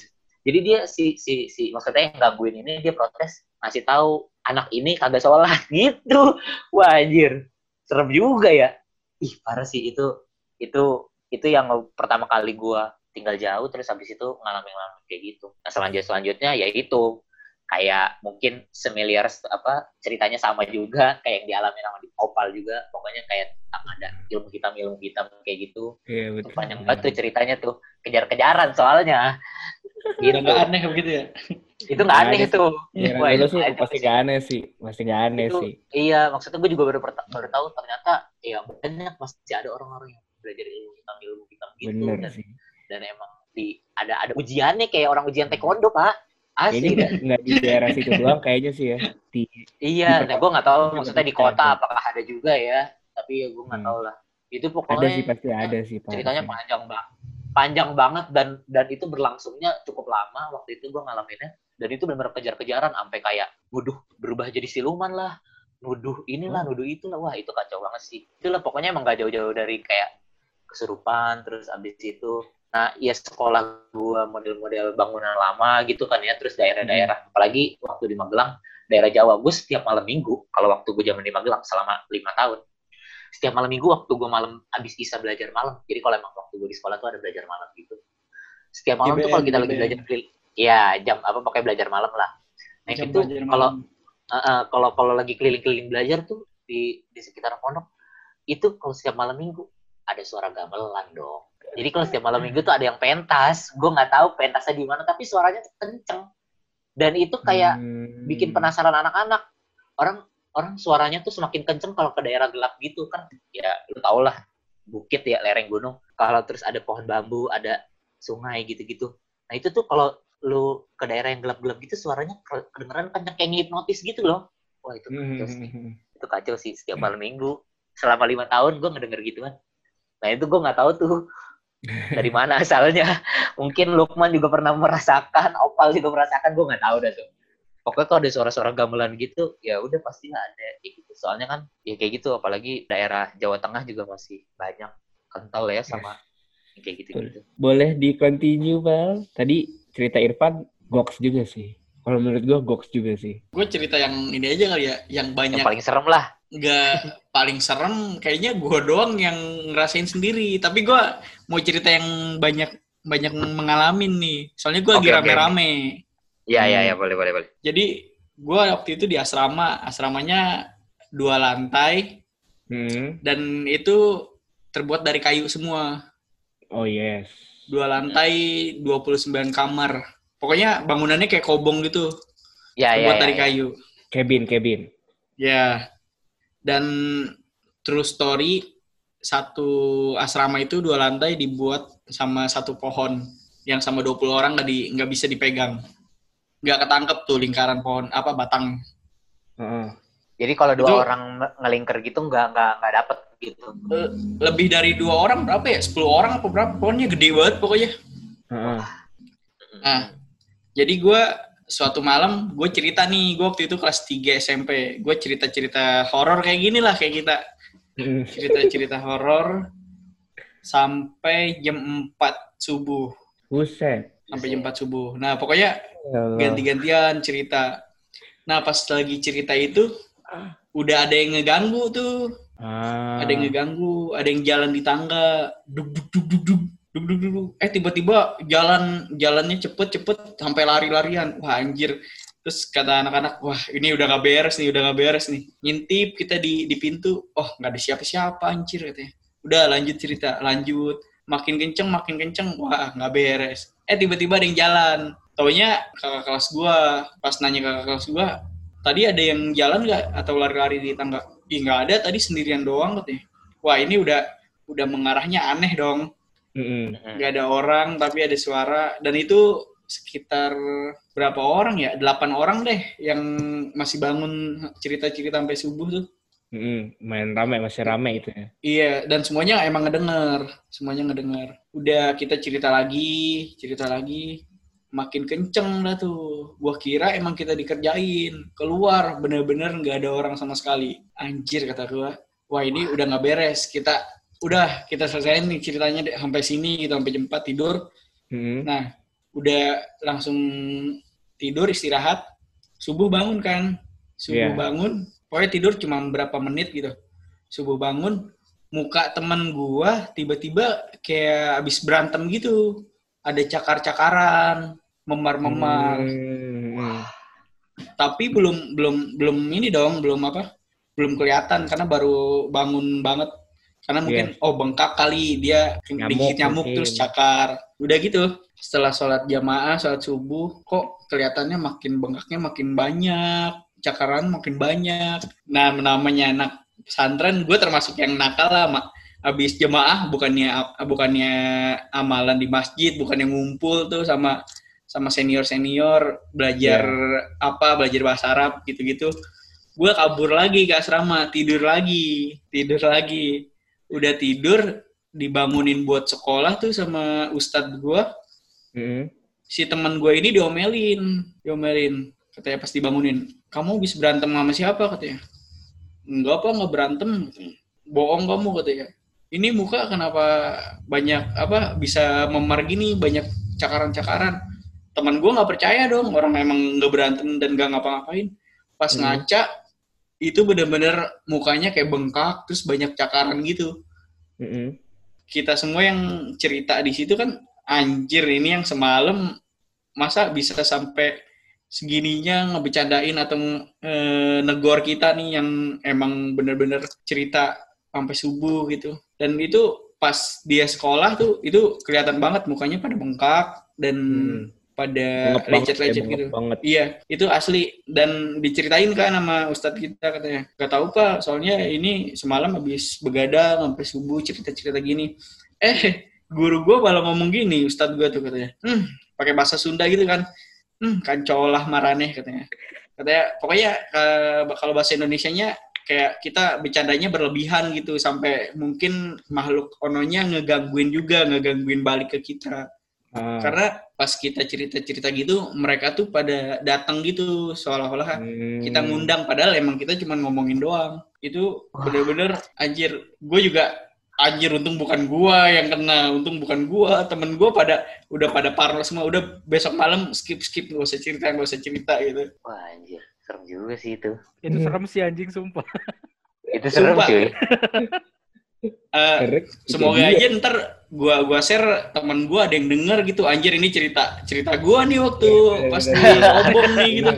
jadi dia si si si maksudnya yang gangguin ini dia protes ngasih tahu anak ini kagak sholat. Gitu. Wah anjir. Serem juga ya. Ih parah sih. Itu itu itu yang pertama kali gua tinggal jauh terus habis itu ngalamin ngalamin kayak gitu. Nah selanjutnya selanjutnya ya itu. Kayak mungkin semiliar apa ceritanya sama juga kayak yang dialami sama di Opal juga. Pokoknya kayak tentang ada ilmu hitam ilmu hitam kayak gitu. Iya itu betul. panjang banget tuh ceritanya tuh. Kejar-kejaran soalnya gitu Udah nggak aneh begitu ya. itu nggak aneh Nggak ada tuh Ya, Wah, itu sih aneh pasti sih. gak aneh sih, pasti gak aneh Itu- sih. Iya, maksudnya gue juga baru baru tahu ternyata ya banyak masih ada orang-orang yang belajar ilmu hitam ilmu hitam gitu Bener dan, sih. dan emang di ada ada ujiannya kayak orang ujian taekwondo pak asli dah. nggak di daerah situ doang kayaknya sih ya. Di iya di nah gue nggak tahu maksudnya di kota ada. apakah ada juga ya tapi ya gue nggak Hmm. tahu lah itu ada pokoknya sih pasti ada sih Pak. ceritanya panjang banget panjang banget dan dan itu berlangsungnya cukup lama waktu itu gue ngalaminnya. Dan itu benar-benar kejar-kejaran sampai kayak nuduh berubah jadi siluman lah. Nuduh inilah nuduh itulah. Wah itu kacau banget sih. Itulah pokoknya emang gak jauh-jauh dari kayak kesurupan terus abis itu nah ya sekolah gua model-model bangunan lama gitu kan ya terus daerah-daerah. Apalagi waktu di Magelang daerah Jawa gue setiap malam minggu kalau waktu gue zaman di Magelang selama lima tahun setiap malam minggu waktu gue malam abis isa belajar malam jadi kalau emang waktu gue di sekolah tuh ada belajar malam gitu setiap malam tuh GBM, kalau kita lagi GBM. belajar kelil- ya jam apa pakai belajar malam lah nah Jam itu belajar kalau. Uh, uh, kalau kalau lagi keliling-keliling belajar tuh di di sekitar pondok itu kalau setiap malam minggu ada suara gamelan dong. Jadi kalau setiap malam minggu tuh ada yang pentas, gue nggak tahu pentasnya di mana, tapi suaranya tuh kenceng. Dan itu kayak Hmm. bikin penasaran anak-anak. Orang orang suaranya tuh semakin kenceng kalau ke daerah gelap gitu kan. Ya lu tau lah bukit ya lereng gunung. Kalau terus ada pohon bambu, ada sungai gitu-gitu. Nah itu tuh kalau lu ke daerah yang gelap-gelap gitu suaranya ke- kedengeran kenceng kayak ngipnotis gitu loh. Wah itu kacau sih Hmm. itu kacau sih setiap malam minggu selama lima tahun gue ngedenger gituan nah itu gue nggak tahu tuh dari mana asalnya mungkin Lukman juga pernah merasakan Opal juga merasakan gue nggak tahu dah tuh pokoknya kalau ada suara-suara gamelan gitu ya udah pasti ada kayak gitu. Soalnya kan ya kayak gitu apalagi daerah Jawa Tengah juga masih banyak kental ya sama yang kayak gitu gitu Boleh di continue, Bal. Tadi cerita Irfan goks juga sih. Kalau menurut gua goks juga sih. Gue cerita yang ini aja kali ya, yang banyak yang paling serem lah. Nggak paling serem kayaknya gue doang yang ngerasain sendiri. Tapi gue mau cerita yang banyak banyak mengalami nih. Soalnya gue lagi Oke, oke, rame-rame. ya ya Hmm. ya boleh boleh boleh jadi gue waktu itu di asrama asramanya dua lantai Hmm. dan itu terbuat dari kayu semua Oh yes. dua lantai 29 kamar pokoknya bangunannya kayak kobong gitu ya ya, terbuat ya, dari ya. kayu Cabin, cabin. Ya. Dan true story satu asrama itu dua lantai dibuat sama satu pohon yang sama 20 orang nggak di nggak bisa dipegang. Nggak ketangkep tuh lingkaran pohon apa batang. Heeh. jadi kalau dua Itu- orang nge- ngelingker gitu nggak nggak nggak dapet gitu lebih dari dua orang berapa ya? 10 orang apa berapa? Pohonnya gede banget pokoknya. Heeh. Nah, jadi gue suatu malam gue cerita nih, gue waktu itu kelas 3 SMP. Gue cerita-cerita horor kayak gini lah kayak kita. Hmm. Cerita-cerita horor sampai jam 4 subuh. Buset. Sampai jam 4 subuh. Nah, pokoknya Ya ganti-gantian cerita. Nah, pas lagi cerita itu udah ada yang ngeganggu tuh. Ah. Ada yang ngeganggu, ada yang jalan di tangga. Duk duk duk duk duk. Duk duk duk. Eh tiba-tiba jalan jalannya cepet-cepet sampai lari-larian. Wah, anjir. Terus kata anak-anak, wah ini udah gak beres nih, udah gak beres nih. Ngintip kita di di pintu, oh nggak ada siapa-siapa anjir katanya. Udah lanjut cerita, lanjut. Makin kenceng, makin kenceng, wah nggak beres. Eh tiba-tiba ada yang jalan. Taunya kakak kelas gua, pas nanya kakak kelas gua, tadi ada yang jalan nggak atau lari-lari di tangga? Ih nggak ada, tadi sendirian doang katanya. Wah ini udah udah mengarahnya aneh dong. Mm-mm. Mm. nggak ada orang tapi ada suara dan itu sekitar berapa orang ya delapan orang deh yang masih bangun cerita-cerita sampai subuh tuh Mm-mm. Main rame, masih rame itu ya. iya dan semuanya emang ngedenger. Semuanya ngedenger. Udah kita cerita lagi cerita lagi. Makin kenceng dah tuh. Gua kira emang kita dikerjain. Keluar bener-bener nggak ada orang sama sekali. Anjir kata gua. Wah ini udah nggak beres. Kita udah kita selesaiin nih ceritanya deh, sampai sini gitu sampai jam 4 tidur. Mm-mm. Nah, udah langsung tidur istirahat, subuh bangun kan. Subuh Iya. bangun, pokoknya tidur cuma berapa menit gitu. Subuh bangun, muka temen gua tiba-tiba kayak abis berantem gitu. Ada cakar-cakaran, memar-memar. Mm-mm. Tapi belum belum belum ini dong, belum apa? Belum kelihatan karena baru bangun banget. Karena mungkin oh bengkak kali dia Nyamuk digigit nyamuk mungkin. terus cakar. Udah gitu. Setelah sholat jamaah, sholat subuh, kok kelihatannya makin bengkaknya makin banyak, cakaran makin banyak. Nah, namanya anak pesantren, gue termasuk yang nakal lah, Mak. Habis jemaah bukannya bukannya amalan di masjid, bukannya ngumpul tuh sama sama senior-senior belajar apa, belajar bahasa Arab gitu-gitu. Gue kabur lagi ke asrama, tidur lagi, tidur lagi. Udah tidur, dibangunin buat sekolah tuh sama ustadz gue. Mm-mm. Si teman gue ini diomelin, diomelin. Katanya pas dibangunin, kamu habis berantem sama siapa katanya? Enggak apa, nggak berantem. katanya. Bohong kamu katanya. Ini muka kenapa banyak apa bisa memar gini, banyak cakaran-cakaran. Teman gue nggak percaya dong, orang emang nggak berantem dan nggak ngapa-ngapain. Pas Hmm. ngaca, itu bener-bener mukanya kayak bengkak, terus banyak cakaran gitu Mm-mm. kita semua yang cerita di situ kan anjir ini yang semalam masa bisa sampai segininya ngebecandain atau eh, negor kita nih yang emang bener-bener cerita sampai subuh gitu dan itu pas dia sekolah tuh itu kelihatan banget mukanya pada bengkak dan Hmm. pada ya, lecet-lecet gitu banget. Iya, itu asli dan diceritain kan sama ustadz kita katanya. Gak tahu pak, soalnya ini semalam habis begadang sampai subuh cerita-cerita gini. Eh, guru gue malah ngomong gini, ustadz gue tuh katanya. Hmm, pakai bahasa Sunda gitu kan. Hmm, kancolah maraneh katanya. Katanya, pokoknya eh, kalau bahasa Indonesianya kayak kita bercandanya berlebihan gitu sampai mungkin makhluk ononya ngegangguin juga, ngegangguin balik ke kita. Ah. Karena pas kita cerita-cerita gitu, mereka tuh pada datang gitu, seolah-olah Hmm. kita ngundang, padahal emang kita cuma ngomongin doang. Itu bener-bener anjir. Gue juga anjir untung bukan gua yang kena, untung bukan gua, temen gua pada udah pada parno semua, udah besok malam skip skip nggak usah cerita, nggak usah cerita gitu. Wah anjir, serem juga sih itu. Itu Hmm. serem sih anjing sumpah. Itu serem Sumpah. cuy. Eh. Itu semoga dia. aja ntar gua gua share temen gua ada yang denger gitu anjir ini cerita cerita gua nih waktu Iya, pas iya, di iya. obong nih gitu.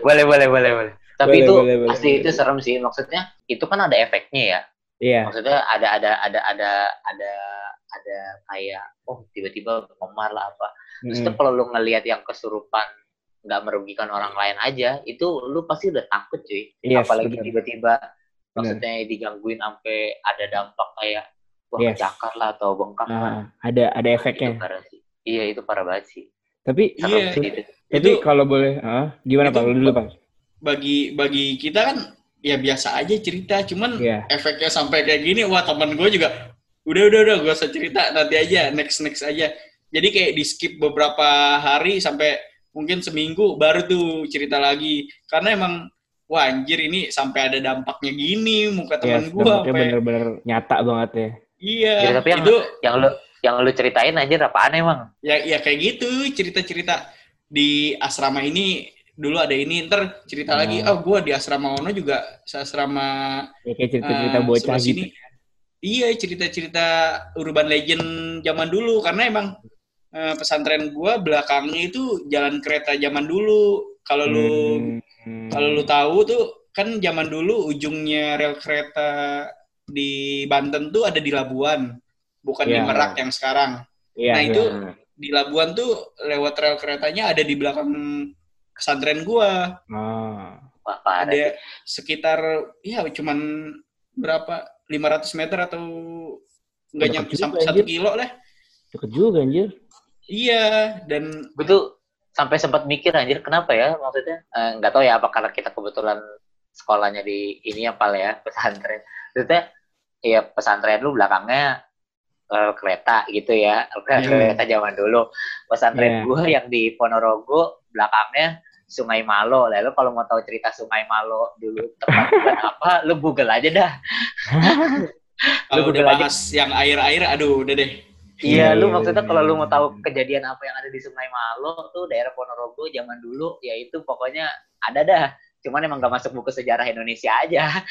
Boleh, boleh, boleh, boleh. Tapi Boleh, itu boleh, boleh. pasti itu serem sih. Maksudnya itu kan ada efeknya ya. Iya. Maksudnya ada ada ada ada ada ada kayak oh tiba-tiba memar lah apa. Terus tuh kalau lu ngelihat yang kesurupan nggak merugikan orang lain aja, itu lu pasti udah takut cuy. Yes, Apalagi tiba-tiba maksudnya digangguin sampai ada dampak kayak wah Yes. kecakar lah atau bengkak lah. Ah, ada ada Itu efeknya. parah sih. Iya itu parah banget sih. Tapi Serem Iya. sih itu. tapi Itu- kalau boleh, ah, gimana itu Pak? Lu dulu Pak. bagi bagi kita kan ya biasa aja cerita cuman Iya. efeknya sampai kayak gini wah teman gue juga udah udah udah gue usah cerita nanti aja next next aja jadi kayak di skip beberapa hari sampai mungkin seminggu baru tuh cerita lagi karena emang wah anjir ini sampai ada dampaknya gini muka teman gue dampaknya sampai bener-bener nyata banget ya. iya Jadi, tapi yang- itu Yang lu yang lu ceritain aja apaan emang? ya ya kayak gitu cerita-cerita di asrama ini dulu ada ini ntar cerita Hmm. lagi oh gue di asrama Ono juga asrama Ya, kayak cerita-cerita Eh, bocah gitu. sini. Iya cerita-cerita urban legend zaman dulu karena emang eh, pesantren gua belakangnya itu jalan kereta zaman dulu. Kalau lu Hmm. kalau lu tahu tuh kan zaman dulu ujungnya rel kereta di Banten tuh ada di Labuan, bukan di Iya. Merak yang sekarang. Iya, nah, iya. itu Hmm. di Labuan tuh lewat rel keretanya ada di belakang pesantren gua. Ah. Wah, parah. ada sekitar ya cuman berapa 500 meter atau nggak Deket nyampe sampai satu kilo lah. Deket juga anjir. Iya, dan gue tuh sampai sempat mikir anjir kenapa ya maksudnya Eh, nggak tahu ya apa karena kita kebetulan sekolahnya di ini apa ya pesantren maksudnya ya pesantren lu belakangnya eh, kereta gitu ya kereta zaman dulu pesantren Iya. gua yang di Ponorogo belakangnya Sungai Malo lalu kalau mau tahu cerita Sungai Malo dulu tempat apa lu google aja dah kalau udah Google aja. bahas yang air-air, aduh udah deh. Iya, lu iya, maksudnya iya, kalau lu iya. mau tahu kejadian apa yang ada di Sungai Malo tuh daerah Ponorogo zaman dulu, ya itu pokoknya ada dah. Cuman emang gak masuk buku sejarah Indonesia aja.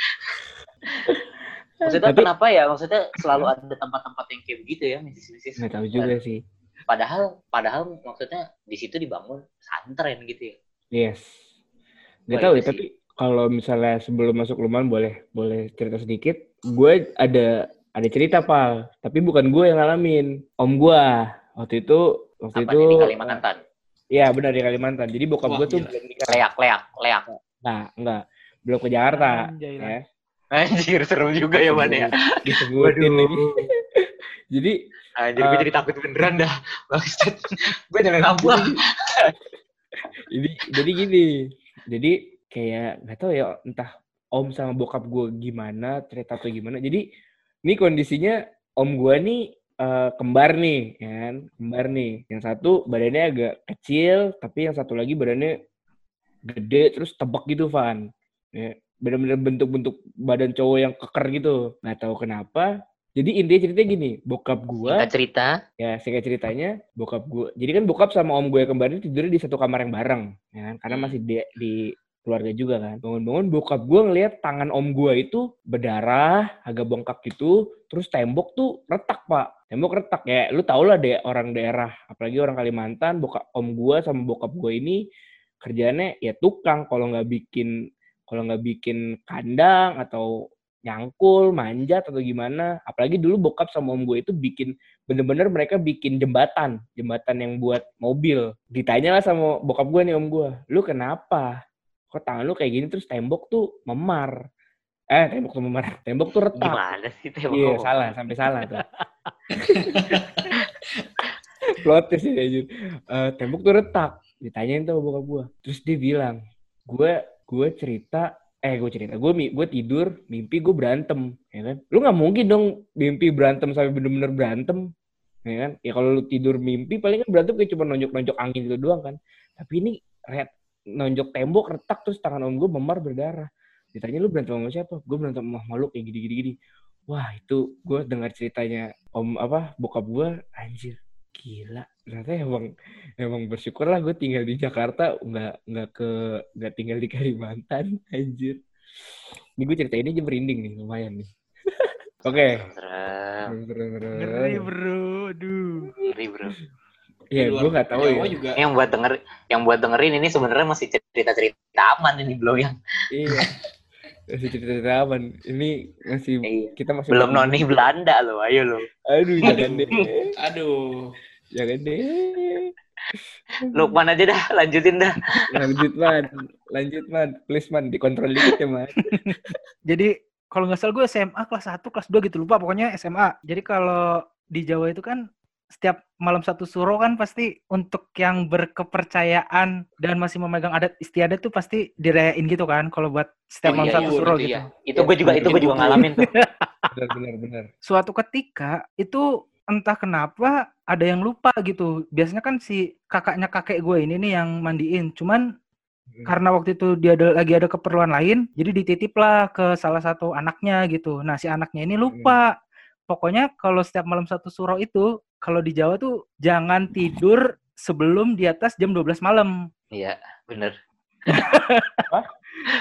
maksudnya Tapi- kenapa ya? Maksudnya selalu ada tempat-tempat yang kayak begitu ya, misis-misis. Nggak tahu juga sih. Padahal, padahal maksudnya di situ dibangun pesantren gitu ya. Yes. Gak tahu ya, tapi kalau misalnya sebelum masuk lumayan boleh boleh cerita sedikit. Gue ada ada cerita pal, tapi bukan gue yang ngalamin. Om gue waktu itu waktu Apa itu nih, di Kalimantan? Iya benar di Kalimantan. Jadi bokap gue tuh belum nikah. Leak, leak, leak. Nah, enggak. Belum ke Jakarta. Anjay. Ya. Anjir, seru juga ya, Man ya. Disebutin lagi. Jadi Anjir, gue Eh, jadi takut beneran dah. Bangsat. gue jangan ngambek. Ini jadi gini. Jadi kayak nggak tahu ya entah om sama bokap gue gimana cerita tuh gimana. Jadi ini kondisinya om gue nih eh, kembar nih, ya kan? Kembar nih. Yang satu badannya agak kecil, tapi yang satu lagi badannya gede terus tebak gitu, Van. Ya, bener-bener bentuk-bentuk badan cowok yang keker gitu. Nggak tahu kenapa. Jadi intinya ceritanya gini, bokap gua Singkat cerita, ya singkat ceritanya bokap gue jadi kan bokap sama om gue kemarin tidurnya di satu kamar yang bareng ya kan? Karena Hmm. masih di, di keluarga juga kan. Bangun-bangun bokap gue ngelihat tangan om gue itu berdarah agak bengkak gitu terus tembok tuh retak pak. Tembok retak ya lu tau lah deh orang daerah apalagi orang Kalimantan bokap om gue sama bokap gue ini kerjanya ya tukang kalau nggak bikin kalau nggak bikin kandang atau nyangkul manjat atau gimana. Apalagi dulu bokap sama om gue itu bikin bener-bener mereka bikin jembatan jembatan yang buat mobil. Ditanya lah sama bokap gue nih om gue lu kenapa? Kok tangan lu kayak gini? Terus tembok tuh memar. Eh tembok tuh memar. Tembok tuh retak. Gimana sih tembok? iya salah sampai salah tuh. Plot twist ya anjir. Eh, tembok tuh retak. Ditanyain tuh sama bokap gue. Terus dia bilang gue gue cerita eh gue cerita. Gue gue tidur mimpi gue berantem ya kan? Lu nggak mungkin dong mimpi berantem sampai bener-bener berantem ya kan? Ya kalau lu tidur mimpi paling kan berantem kayak cuma nonjok-nonjok angin gitu doang kan? Tapi ini red nonjok tembok retak terus tangan om gue memar berdarah. Ditanya lu berantem sama siapa? Gue berantem sama makhluk kayak gini gini gini wah itu gue dengar ceritanya om apa bokap gue anjir gila ternyata emang emang bersyukur lah gue tinggal di Jakarta nggak nggak ke nggak tinggal di Kalimantan anjir ini gue cerita ini aja merinding nih lumayan nih oke. Ngeri bro, aduh. Ngeri, bro. ya luar gue nggak tahu ya juga. Yang buat denger, yang buat dengerin ini sebenarnya masih cerita-cerita aman ini belum yang iya masih cerita aman ini masih Iya. kita masih belum noni Belanda loh, ayo lo. aduh jangan deh Aduh. jangan deh Lukman aja dah, lanjutin dah. lanjut man lanjut man please man dikontrol dikit ya man Jadi kalau nggak salah gue SMA kelas 1, kelas 2 gitu lupa pokoknya SMA. Jadi kalau di Jawa itu kan setiap malam satu suro kan pasti untuk yang berkepercayaan dan masih memegang adat istiadat tuh pasti dirayain gitu kan kalau buat setiap Oh, malam iya, satu iya, suro itu gitu. iya. Itu gue juga itu gue juga ngalamin tuh. benar benar benar Suatu ketika itu entah kenapa ada yang lupa gitu. Biasanya kan si kakaknya kakek gue ini nih yang mandiin. Cuman Hmm. karena waktu itu dia ada, lagi ada keperluan lain, jadi dititiplah ke salah satu anaknya gitu. Nah si anaknya ini lupa. Pokoknya kalau setiap malam satu surau itu, kalau di Jawa tuh jangan tidur sebelum di atas jam 12 malam. Iya, bener.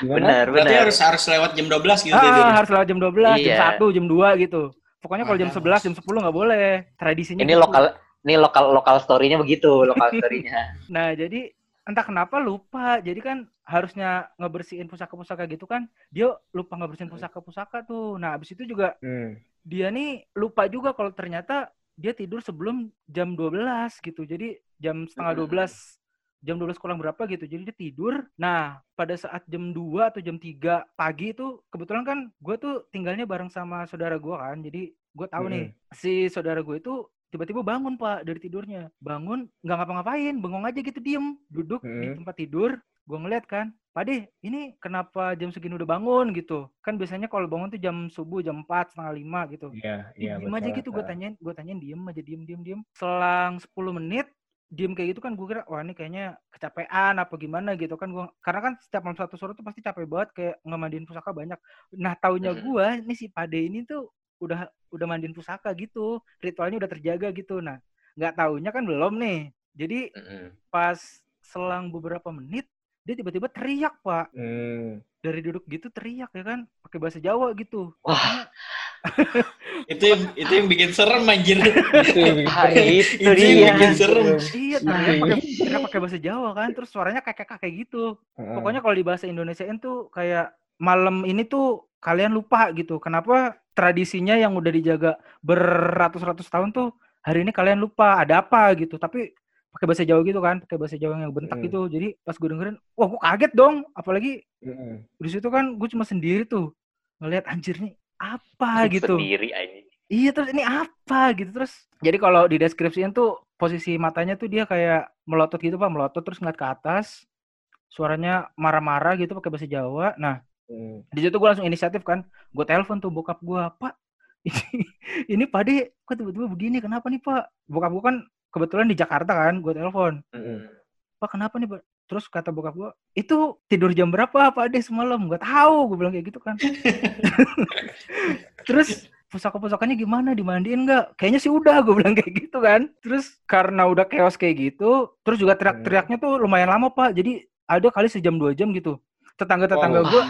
gimana Bener, Berarti bener. harus harus lewat jam 12 gitu Ah, harus lewat jam 12, Iya. jam 1, jam 2 gitu. Pokoknya kalau jam Males. 11, jam 10 nggak boleh. Tradisinya Ini gitu. lokal ini lokal lokal story-nya begitu, lokal story-nya. Nah, jadi entah kenapa lupa. Jadi kan harusnya ngebersihin pusaka-pusaka gitu kan. Dia lupa ngebersihin pusaka-pusaka tuh. Nah, abis itu juga Hmm. dia nih lupa juga kalau ternyata dia tidur sebelum jam 12 gitu. Jadi jam setengah Hmm. 12 jam 12 kurang berapa gitu. Jadi dia tidur. Nah, pada saat jam 2 atau jam 3 pagi itu kebetulan kan gue tuh tinggalnya bareng sama saudara gue kan. Jadi gue tahu nih si saudara gue itu tiba-tiba bangun pak dari tidurnya. Bangun nggak ngapa-ngapain, bengong aja gitu diem, duduk di Hmm. tempat tidur. Gue ngeliat kan, Pak De, ini kenapa jam segini udah bangun gitu? Kan biasanya kalau bangun tuh jam subuh, jam 4, setengah 5 gitu. Iya, Ih, iya. diem aja gitu gue tanyain gue tanyain diem aja diem diem diem selang 10 menit diem kayak gitu kan gue kira wah ini kayaknya kecapean apa gimana gitu kan gue karena kan setiap malam satu sore tuh pasti capek banget kayak ngemandiin pusaka banyak nah taunya gue nih si Pade ini tuh udah udah mandiin pusaka gitu ritualnya udah terjaga gitu nah nggak taunya kan belum nih jadi pas selang beberapa menit dia tiba-tiba teriak pak Hmm. dari duduk gitu teriak ya kan pakai bahasa Jawa gitu Wah, Itu yang itu yang bikin serem anjir. Itu yang bikin ah, serem. itu Itu yang dia. bikin serem. Iya, teriak pakai teriak pakai bahasa Jawa kan, terus suaranya kayak kakek gitu. Heeh. Pokoknya kalau di bahasa Indonesiain tuh kayak malam ini tuh kalian lupa gitu. Kenapa tradisinya yang udah dijaga beratus-ratus tahun tuh hari ini kalian lupa ada apa gitu. Tapi pakai bahasa Jawa gitu kan, pakai bahasa Jawa yang bentak Hmm. gitu. Jadi pas gue dengerin, wah gue kaget dong. Apalagi Heeh. di situ kan gue cuma sendiri tuh ngelihat anjir nih apa gitu. Sendiri ini. Iya terus ini apa gitu terus jadi kalau di deskripsiin tuh posisi matanya tuh dia kayak melotot gitu pak melotot terus ngeliat ke atas suaranya marah-marah gitu pakai bahasa Jawa nah Hmm. di situ gue langsung inisiatif kan gue telepon tuh bokap gue pak ini ini pak De kok tiba-tiba begini kenapa nih pak bokap gue kan kebetulan di Jakarta kan gue telepon. Heeh. pak kenapa nih pak? Terus kata bokap gue itu tidur jam berapa pak De semalam? Gak tahu gue bilang kayak gitu kan. Terus pusaka-pusakanya gimana? Dimandiin nggak? Kayaknya sih udah gue bilang kayak gitu kan. Terus karena udah chaos kayak gitu terus juga teriak-teriaknya tuh lumayan lama pak. Jadi ada kali sejam dua jam gitu. Tetangga-tetangga Wow. gue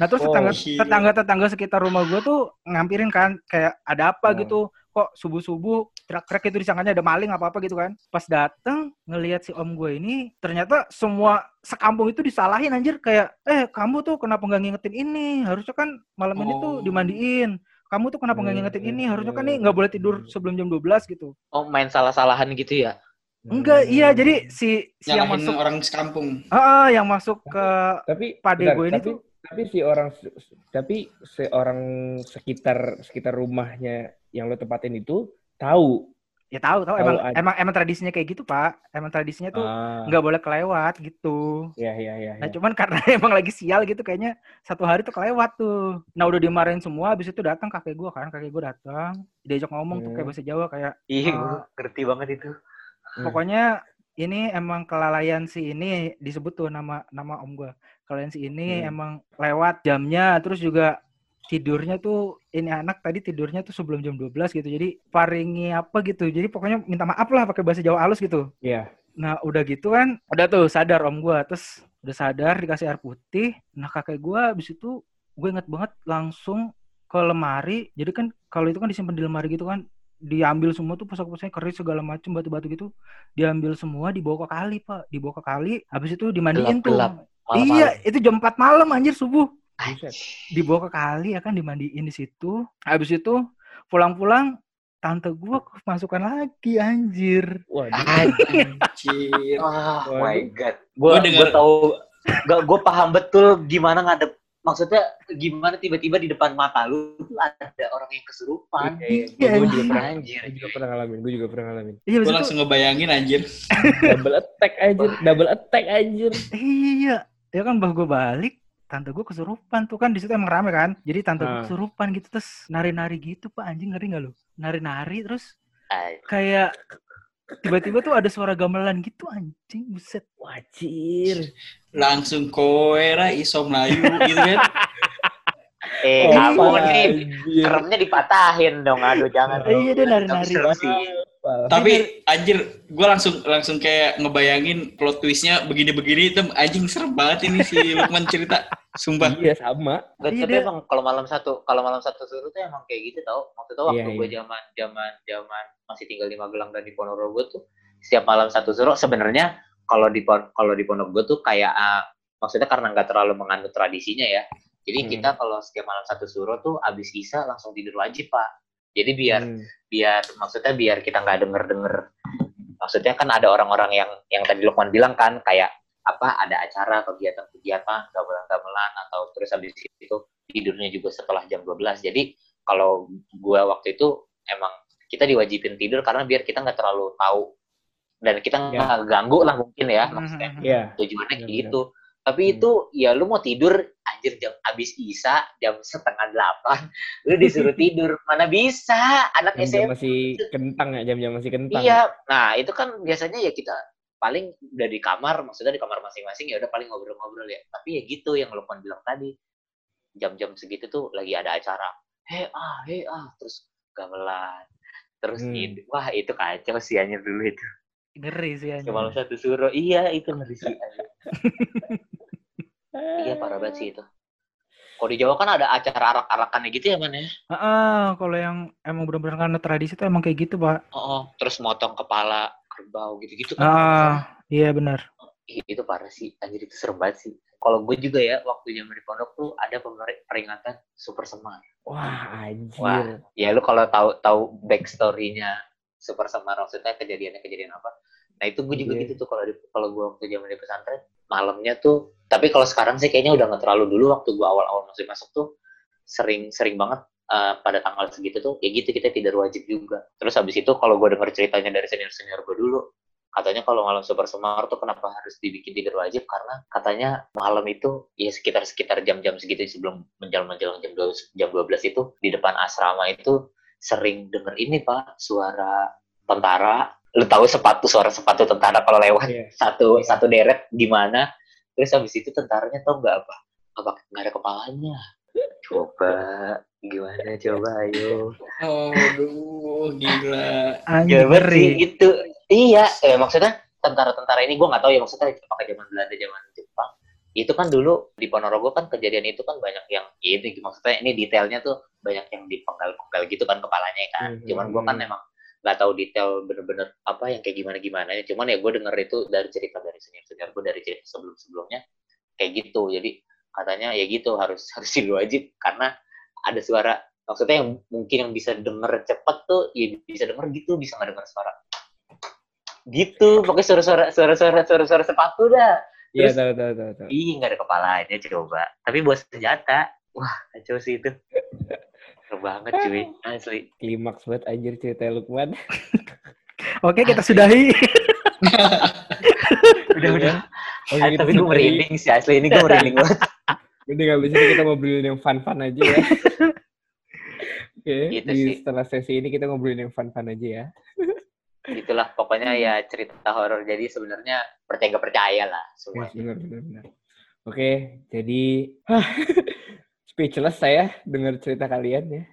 nah terus Oh, tetangga gila. tetangga-tetangga sekitar rumah gue tuh ngampirin kan kayak ada apa? Hmm. gitu kok subuh-subuh teriak-teriak itu disangkanya ada maling apa-apa gitu kan. Pas dateng ngelihat si om gue ini ternyata semua sekampung itu disalahin anjir. Kayak eh kamu tuh kenapa nggak ngingetin ini? Harusnya kan malam ini tuh Oh. dimandiin. Kamu tuh kenapa nggak Hmm, ngingetin hmm, ini? harusnya kan nih nggak boleh tidur sebelum jam 12 gitu. Oh, main salah-salahan gitu ya? enggak iya jadi si si yang masuk orang sekampung. ah yang masuk ke tapi Pade bentar, gue ini tapi, tuh tapi si orang tapi seorang sekitar sekitar rumahnya yang lo tempatin itu tahu ya tahu tahu Tahu emang aja. emang emang tradisinya kayak gitu pak emang tradisinya tuh ah, nggak boleh kelewat gitu ya ya ya, Nah ya. cuman karena emang lagi sial gitu kayaknya satu hari tuh kelewat tuh. Nah udah dimarahin semua, habis itu datang kakek gua kan, kakek gua datang, diajak ngomong tuh kayak Hmm. bahasa Jawa kayak Iya, Ah. gua ngerti banget itu. Hmm. pokoknya ini emang kelalaian si ini disebut tuh nama nama om gua. Kelalaian si ini Hmm. emang lewat jamnya, terus juga tidurnya tuh ini anak tadi tidurnya tuh sebelum jam 12 gitu. Jadi paringi apa gitu. Jadi pokoknya minta maaf lah pakai bahasa Jawa halus gitu. Iya. Nah udah gitu kan, udah tuh sadar om gua, terus udah sadar dikasih air putih. Nah kakek gua abis itu gue inget banget langsung ke lemari. Jadi kan kalau itu kan disimpan di lemari gitu kan, diambil semua tuh pusaka-pusakanya keris segala macam batu-batu gitu, diambil semua dibawa ke kali pak, dibawa ke kali. Habis itu dimandiin Gelap-gelap. tuh. Iya itu jam 4 malam anjir subuh Buset. dibawa ke kali ya kan dimandiin di situ. Habis itu pulang-pulang tante gua kemasukan lagi anjir. Waduh. Anjir. Oh Waduh. my god. Gua Gua denger- gua tahu gak gua paham betul gimana ngadep maksudnya gimana tiba-tiba di depan mata lu ada orang yang kesurupan. Iya, gue juga anjing. pernah, Anjir. gue juga pernah ngalamin, gue juga pernah ngalamin. Iya, Gue itu- langsung ngebayangin anjir. Double attack anjir, double attack anjir. Iya, ya kan bah gue balik, tante gue kesurupan tuh kan di situ emang rame kan. Jadi tante gue Ah. kesurupan gitu terus nari-nari gitu pak anjing ngeri nggak lu? Nari-nari terus Ay, kayak tiba-tiba tuh ada suara gamelan gitu anjing buset. Wajir. Langsung koera iso Melayu gitu kan. Eh, Oh, kamu nih anjir. seremnya dipatahin dong. Aduh, jangan. Iya, dia nari-nari. Tapi anjir, gue langsung langsung kayak ngebayangin plot twistnya begini-begini itu anjing serem banget ini si Lukman cerita. Sumpah. Iya sama. Gak, Iya, tapi dia- emang kalau malam satu kalau malam satu suruh tuh emang kayak gitu tau. Maksudnya waktu Iya, gue iya. zaman zaman zaman masih tinggal di Magelang dan di Ponorogo tuh setiap malam satu suruh sebenarnya kalau di kalau di pondok gue tuh kayak ah, maksudnya karena nggak terlalu menganut tradisinya ya. Jadi Hmm. kita kalau setiap malam satu suruh tuh abis isa langsung tidur wajib pak. Jadi biar Hmm. biar maksudnya biar kita nggak denger denger maksudnya kan ada orang-orang yang yang tadi Lukman bilang kan kayak apa ada acara kegiatan-kegiatan gamelan-gamelan atau terus habis itu tidurnya juga setelah jam 12 jadi kalau gua waktu itu emang kita diwajibin tidur karena biar kita nggak terlalu tahu. Dan kita nggak ganggu lah mungkin ya maksudnya. Iya. tujuannya kayak Benar-benar. gitu tapi Hmm. itu ya lu mau tidur anjir jam abis isa jam setengah delapan lu disuruh tidur mana bisa anak SMP masih kentang ya, jam-jam masih kentang. iya nah itu kan biasanya ya kita paling udah di kamar maksudnya di kamar masing-masing ya udah paling ngobrol-ngobrol ya tapi ya gitu yang Lukman bilang tadi jam-jam segitu tuh lagi ada acara hei ah hei ah terus gamelan terus Hmm. ini wah itu kacau sih anjir dulu itu Ngeri sih anjing. cuma satu suruh iya itu ngeri sih anjir. iya parah banget sih itu kalau di Jawa kan ada acara arak-arakannya gitu ya man ya Heeh, kalau yang emang benar-benar karena tradisi itu emang kayak gitu, Pak. oh, oh. terus motong kepala kerbau gitu-gitu kan Ah, iya benar. Itu parah sih anjir itu serem banget sih kalau gue juga ya waktu zaman di pondok tuh ada peringatan super semar Wah, anjir. Wah. ya lu kalau tahu tahu backstory-nya super semar maksudnya kejadiannya kejadian apa nah itu gue juga Iya. gitu tuh kalau di kalau gue waktu zaman di pesantren malamnya tuh tapi kalau sekarang sih kayaknya udah nggak terlalu dulu waktu gue awal-awal masuk masuk tuh sering sering banget eh, pada tanggal segitu tuh ya gitu kita tidak wajib juga terus habis itu kalau gue denger ceritanya dari senior senior gue dulu katanya kalau malam super semar tuh kenapa harus dibikin tidur wajib karena katanya malam itu ya sekitar sekitar jam-jam segitu sebelum menjelang menjelang jam 12, jam 12 itu di depan asrama itu sering denger ini pak suara tentara lu tahu sepatu suara sepatu tentara kalau lewat Iya. satu Iya. satu deret di mana terus habis itu tentaranya tau nggak apa? Apa nggak ada kepalanya? Coba gimana? Coba ayo. Aduh, gila. Sih? Itu iya eh maksudnya tentara-tentara ini gue nggak tahu ya maksudnya pakai zaman Belanda zaman Jepang. Itu kan dulu di Ponorogo kan kejadian itu kan banyak yang ini maksudnya ini detailnya tuh banyak yang dipenggal-penggal gitu kan kepalanya kan. Mhm. cuman gue kan emang nggak tahu detail bener-bener apa yang kayak gimana gimana cuman ya gue denger itu dari cerita dari senior senior gue dari cerita sebelum sebelumnya kayak gitu. Jadi katanya ya gitu harus harus wajib karena ada suara maksudnya yang mungkin yang bisa denger cepet tuh ya bisa denger gitu bisa nggak denger suara. Gitu pokoknya suara-suara suara-suara suara-suara sepatu dah. Iya, tahu tahu tahu tahu. ih nggak ada kepalanya coba. Tapi buat senjata wah kacau sih itu banget cuy asli Klimaks banget anjir cerita Lukman. Oke, kita sudahi. udah udah Oke, Ah, kita tapi gue merinding sih asli ini gue merinding banget Udah nggak bisa kita ngobrolin yang fun-fun aja ya. Oke, Gitu di sih. setelah sesi ini kita ngobrolin yang fun-fun aja ya. gitulah pokoknya ya cerita horor jadi sebenarnya percaya percaya lah Ya, semua benar benar benar. Oke, jadi hah, speechless saya dengar cerita kalian ya.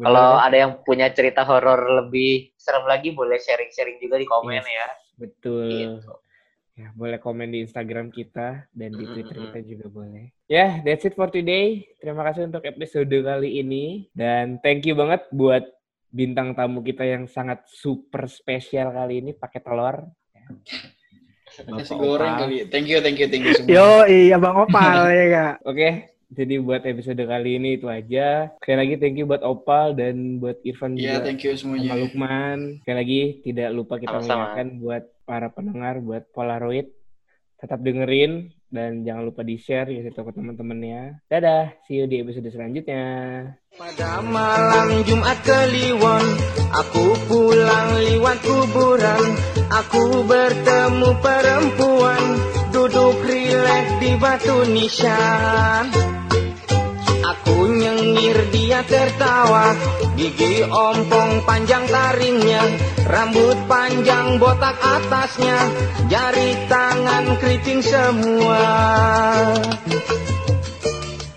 Kalau ya? ada yang punya cerita horor lebih serem lagi boleh sharing-sharing juga di komen Yes. ya betul. gitu Ya, boleh komen di Instagram kita dan di Twitter kita juga boleh. Ya, that's it for today. Terima kasih untuk episode kali ini dan thank you banget buat bintang tamu kita yang sangat super spesial kali ini pakai telur. Ya. Nasi Bapak goreng kali. Thank you, thank you, thank you semua. Yo, iya Bang Opal ya, Kak. Oke, jadi buat episode kali ini itu aja. Sekali lagi thank you buat Opal dan buat Irfan Iya, juga. thank you sama semuanya. Lukman. Sekali lagi tidak lupa kita mengingatkan buat para pendengar buat Polaroid tetap dengerin dan jangan lupa di-share ya ke teman-temannya. Dadah, see you di episode selanjutnya. Pada malam Jumat Kliwon Aku pulang liwat kuburan Aku bertemu perempuan Duduk rileks di batu nisan nyengir dia tertawa Gigi ompong panjang taringnya Rambut panjang botak atasnya Jari tangan keriting semua.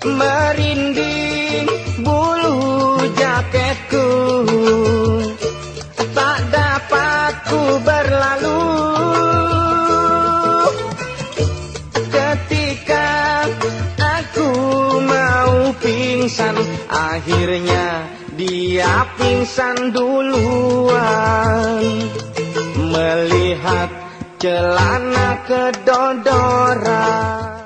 Merinding bulu jaketku pingsan. Akhirnya dia pingsan duluan. Melihat celana kedodoran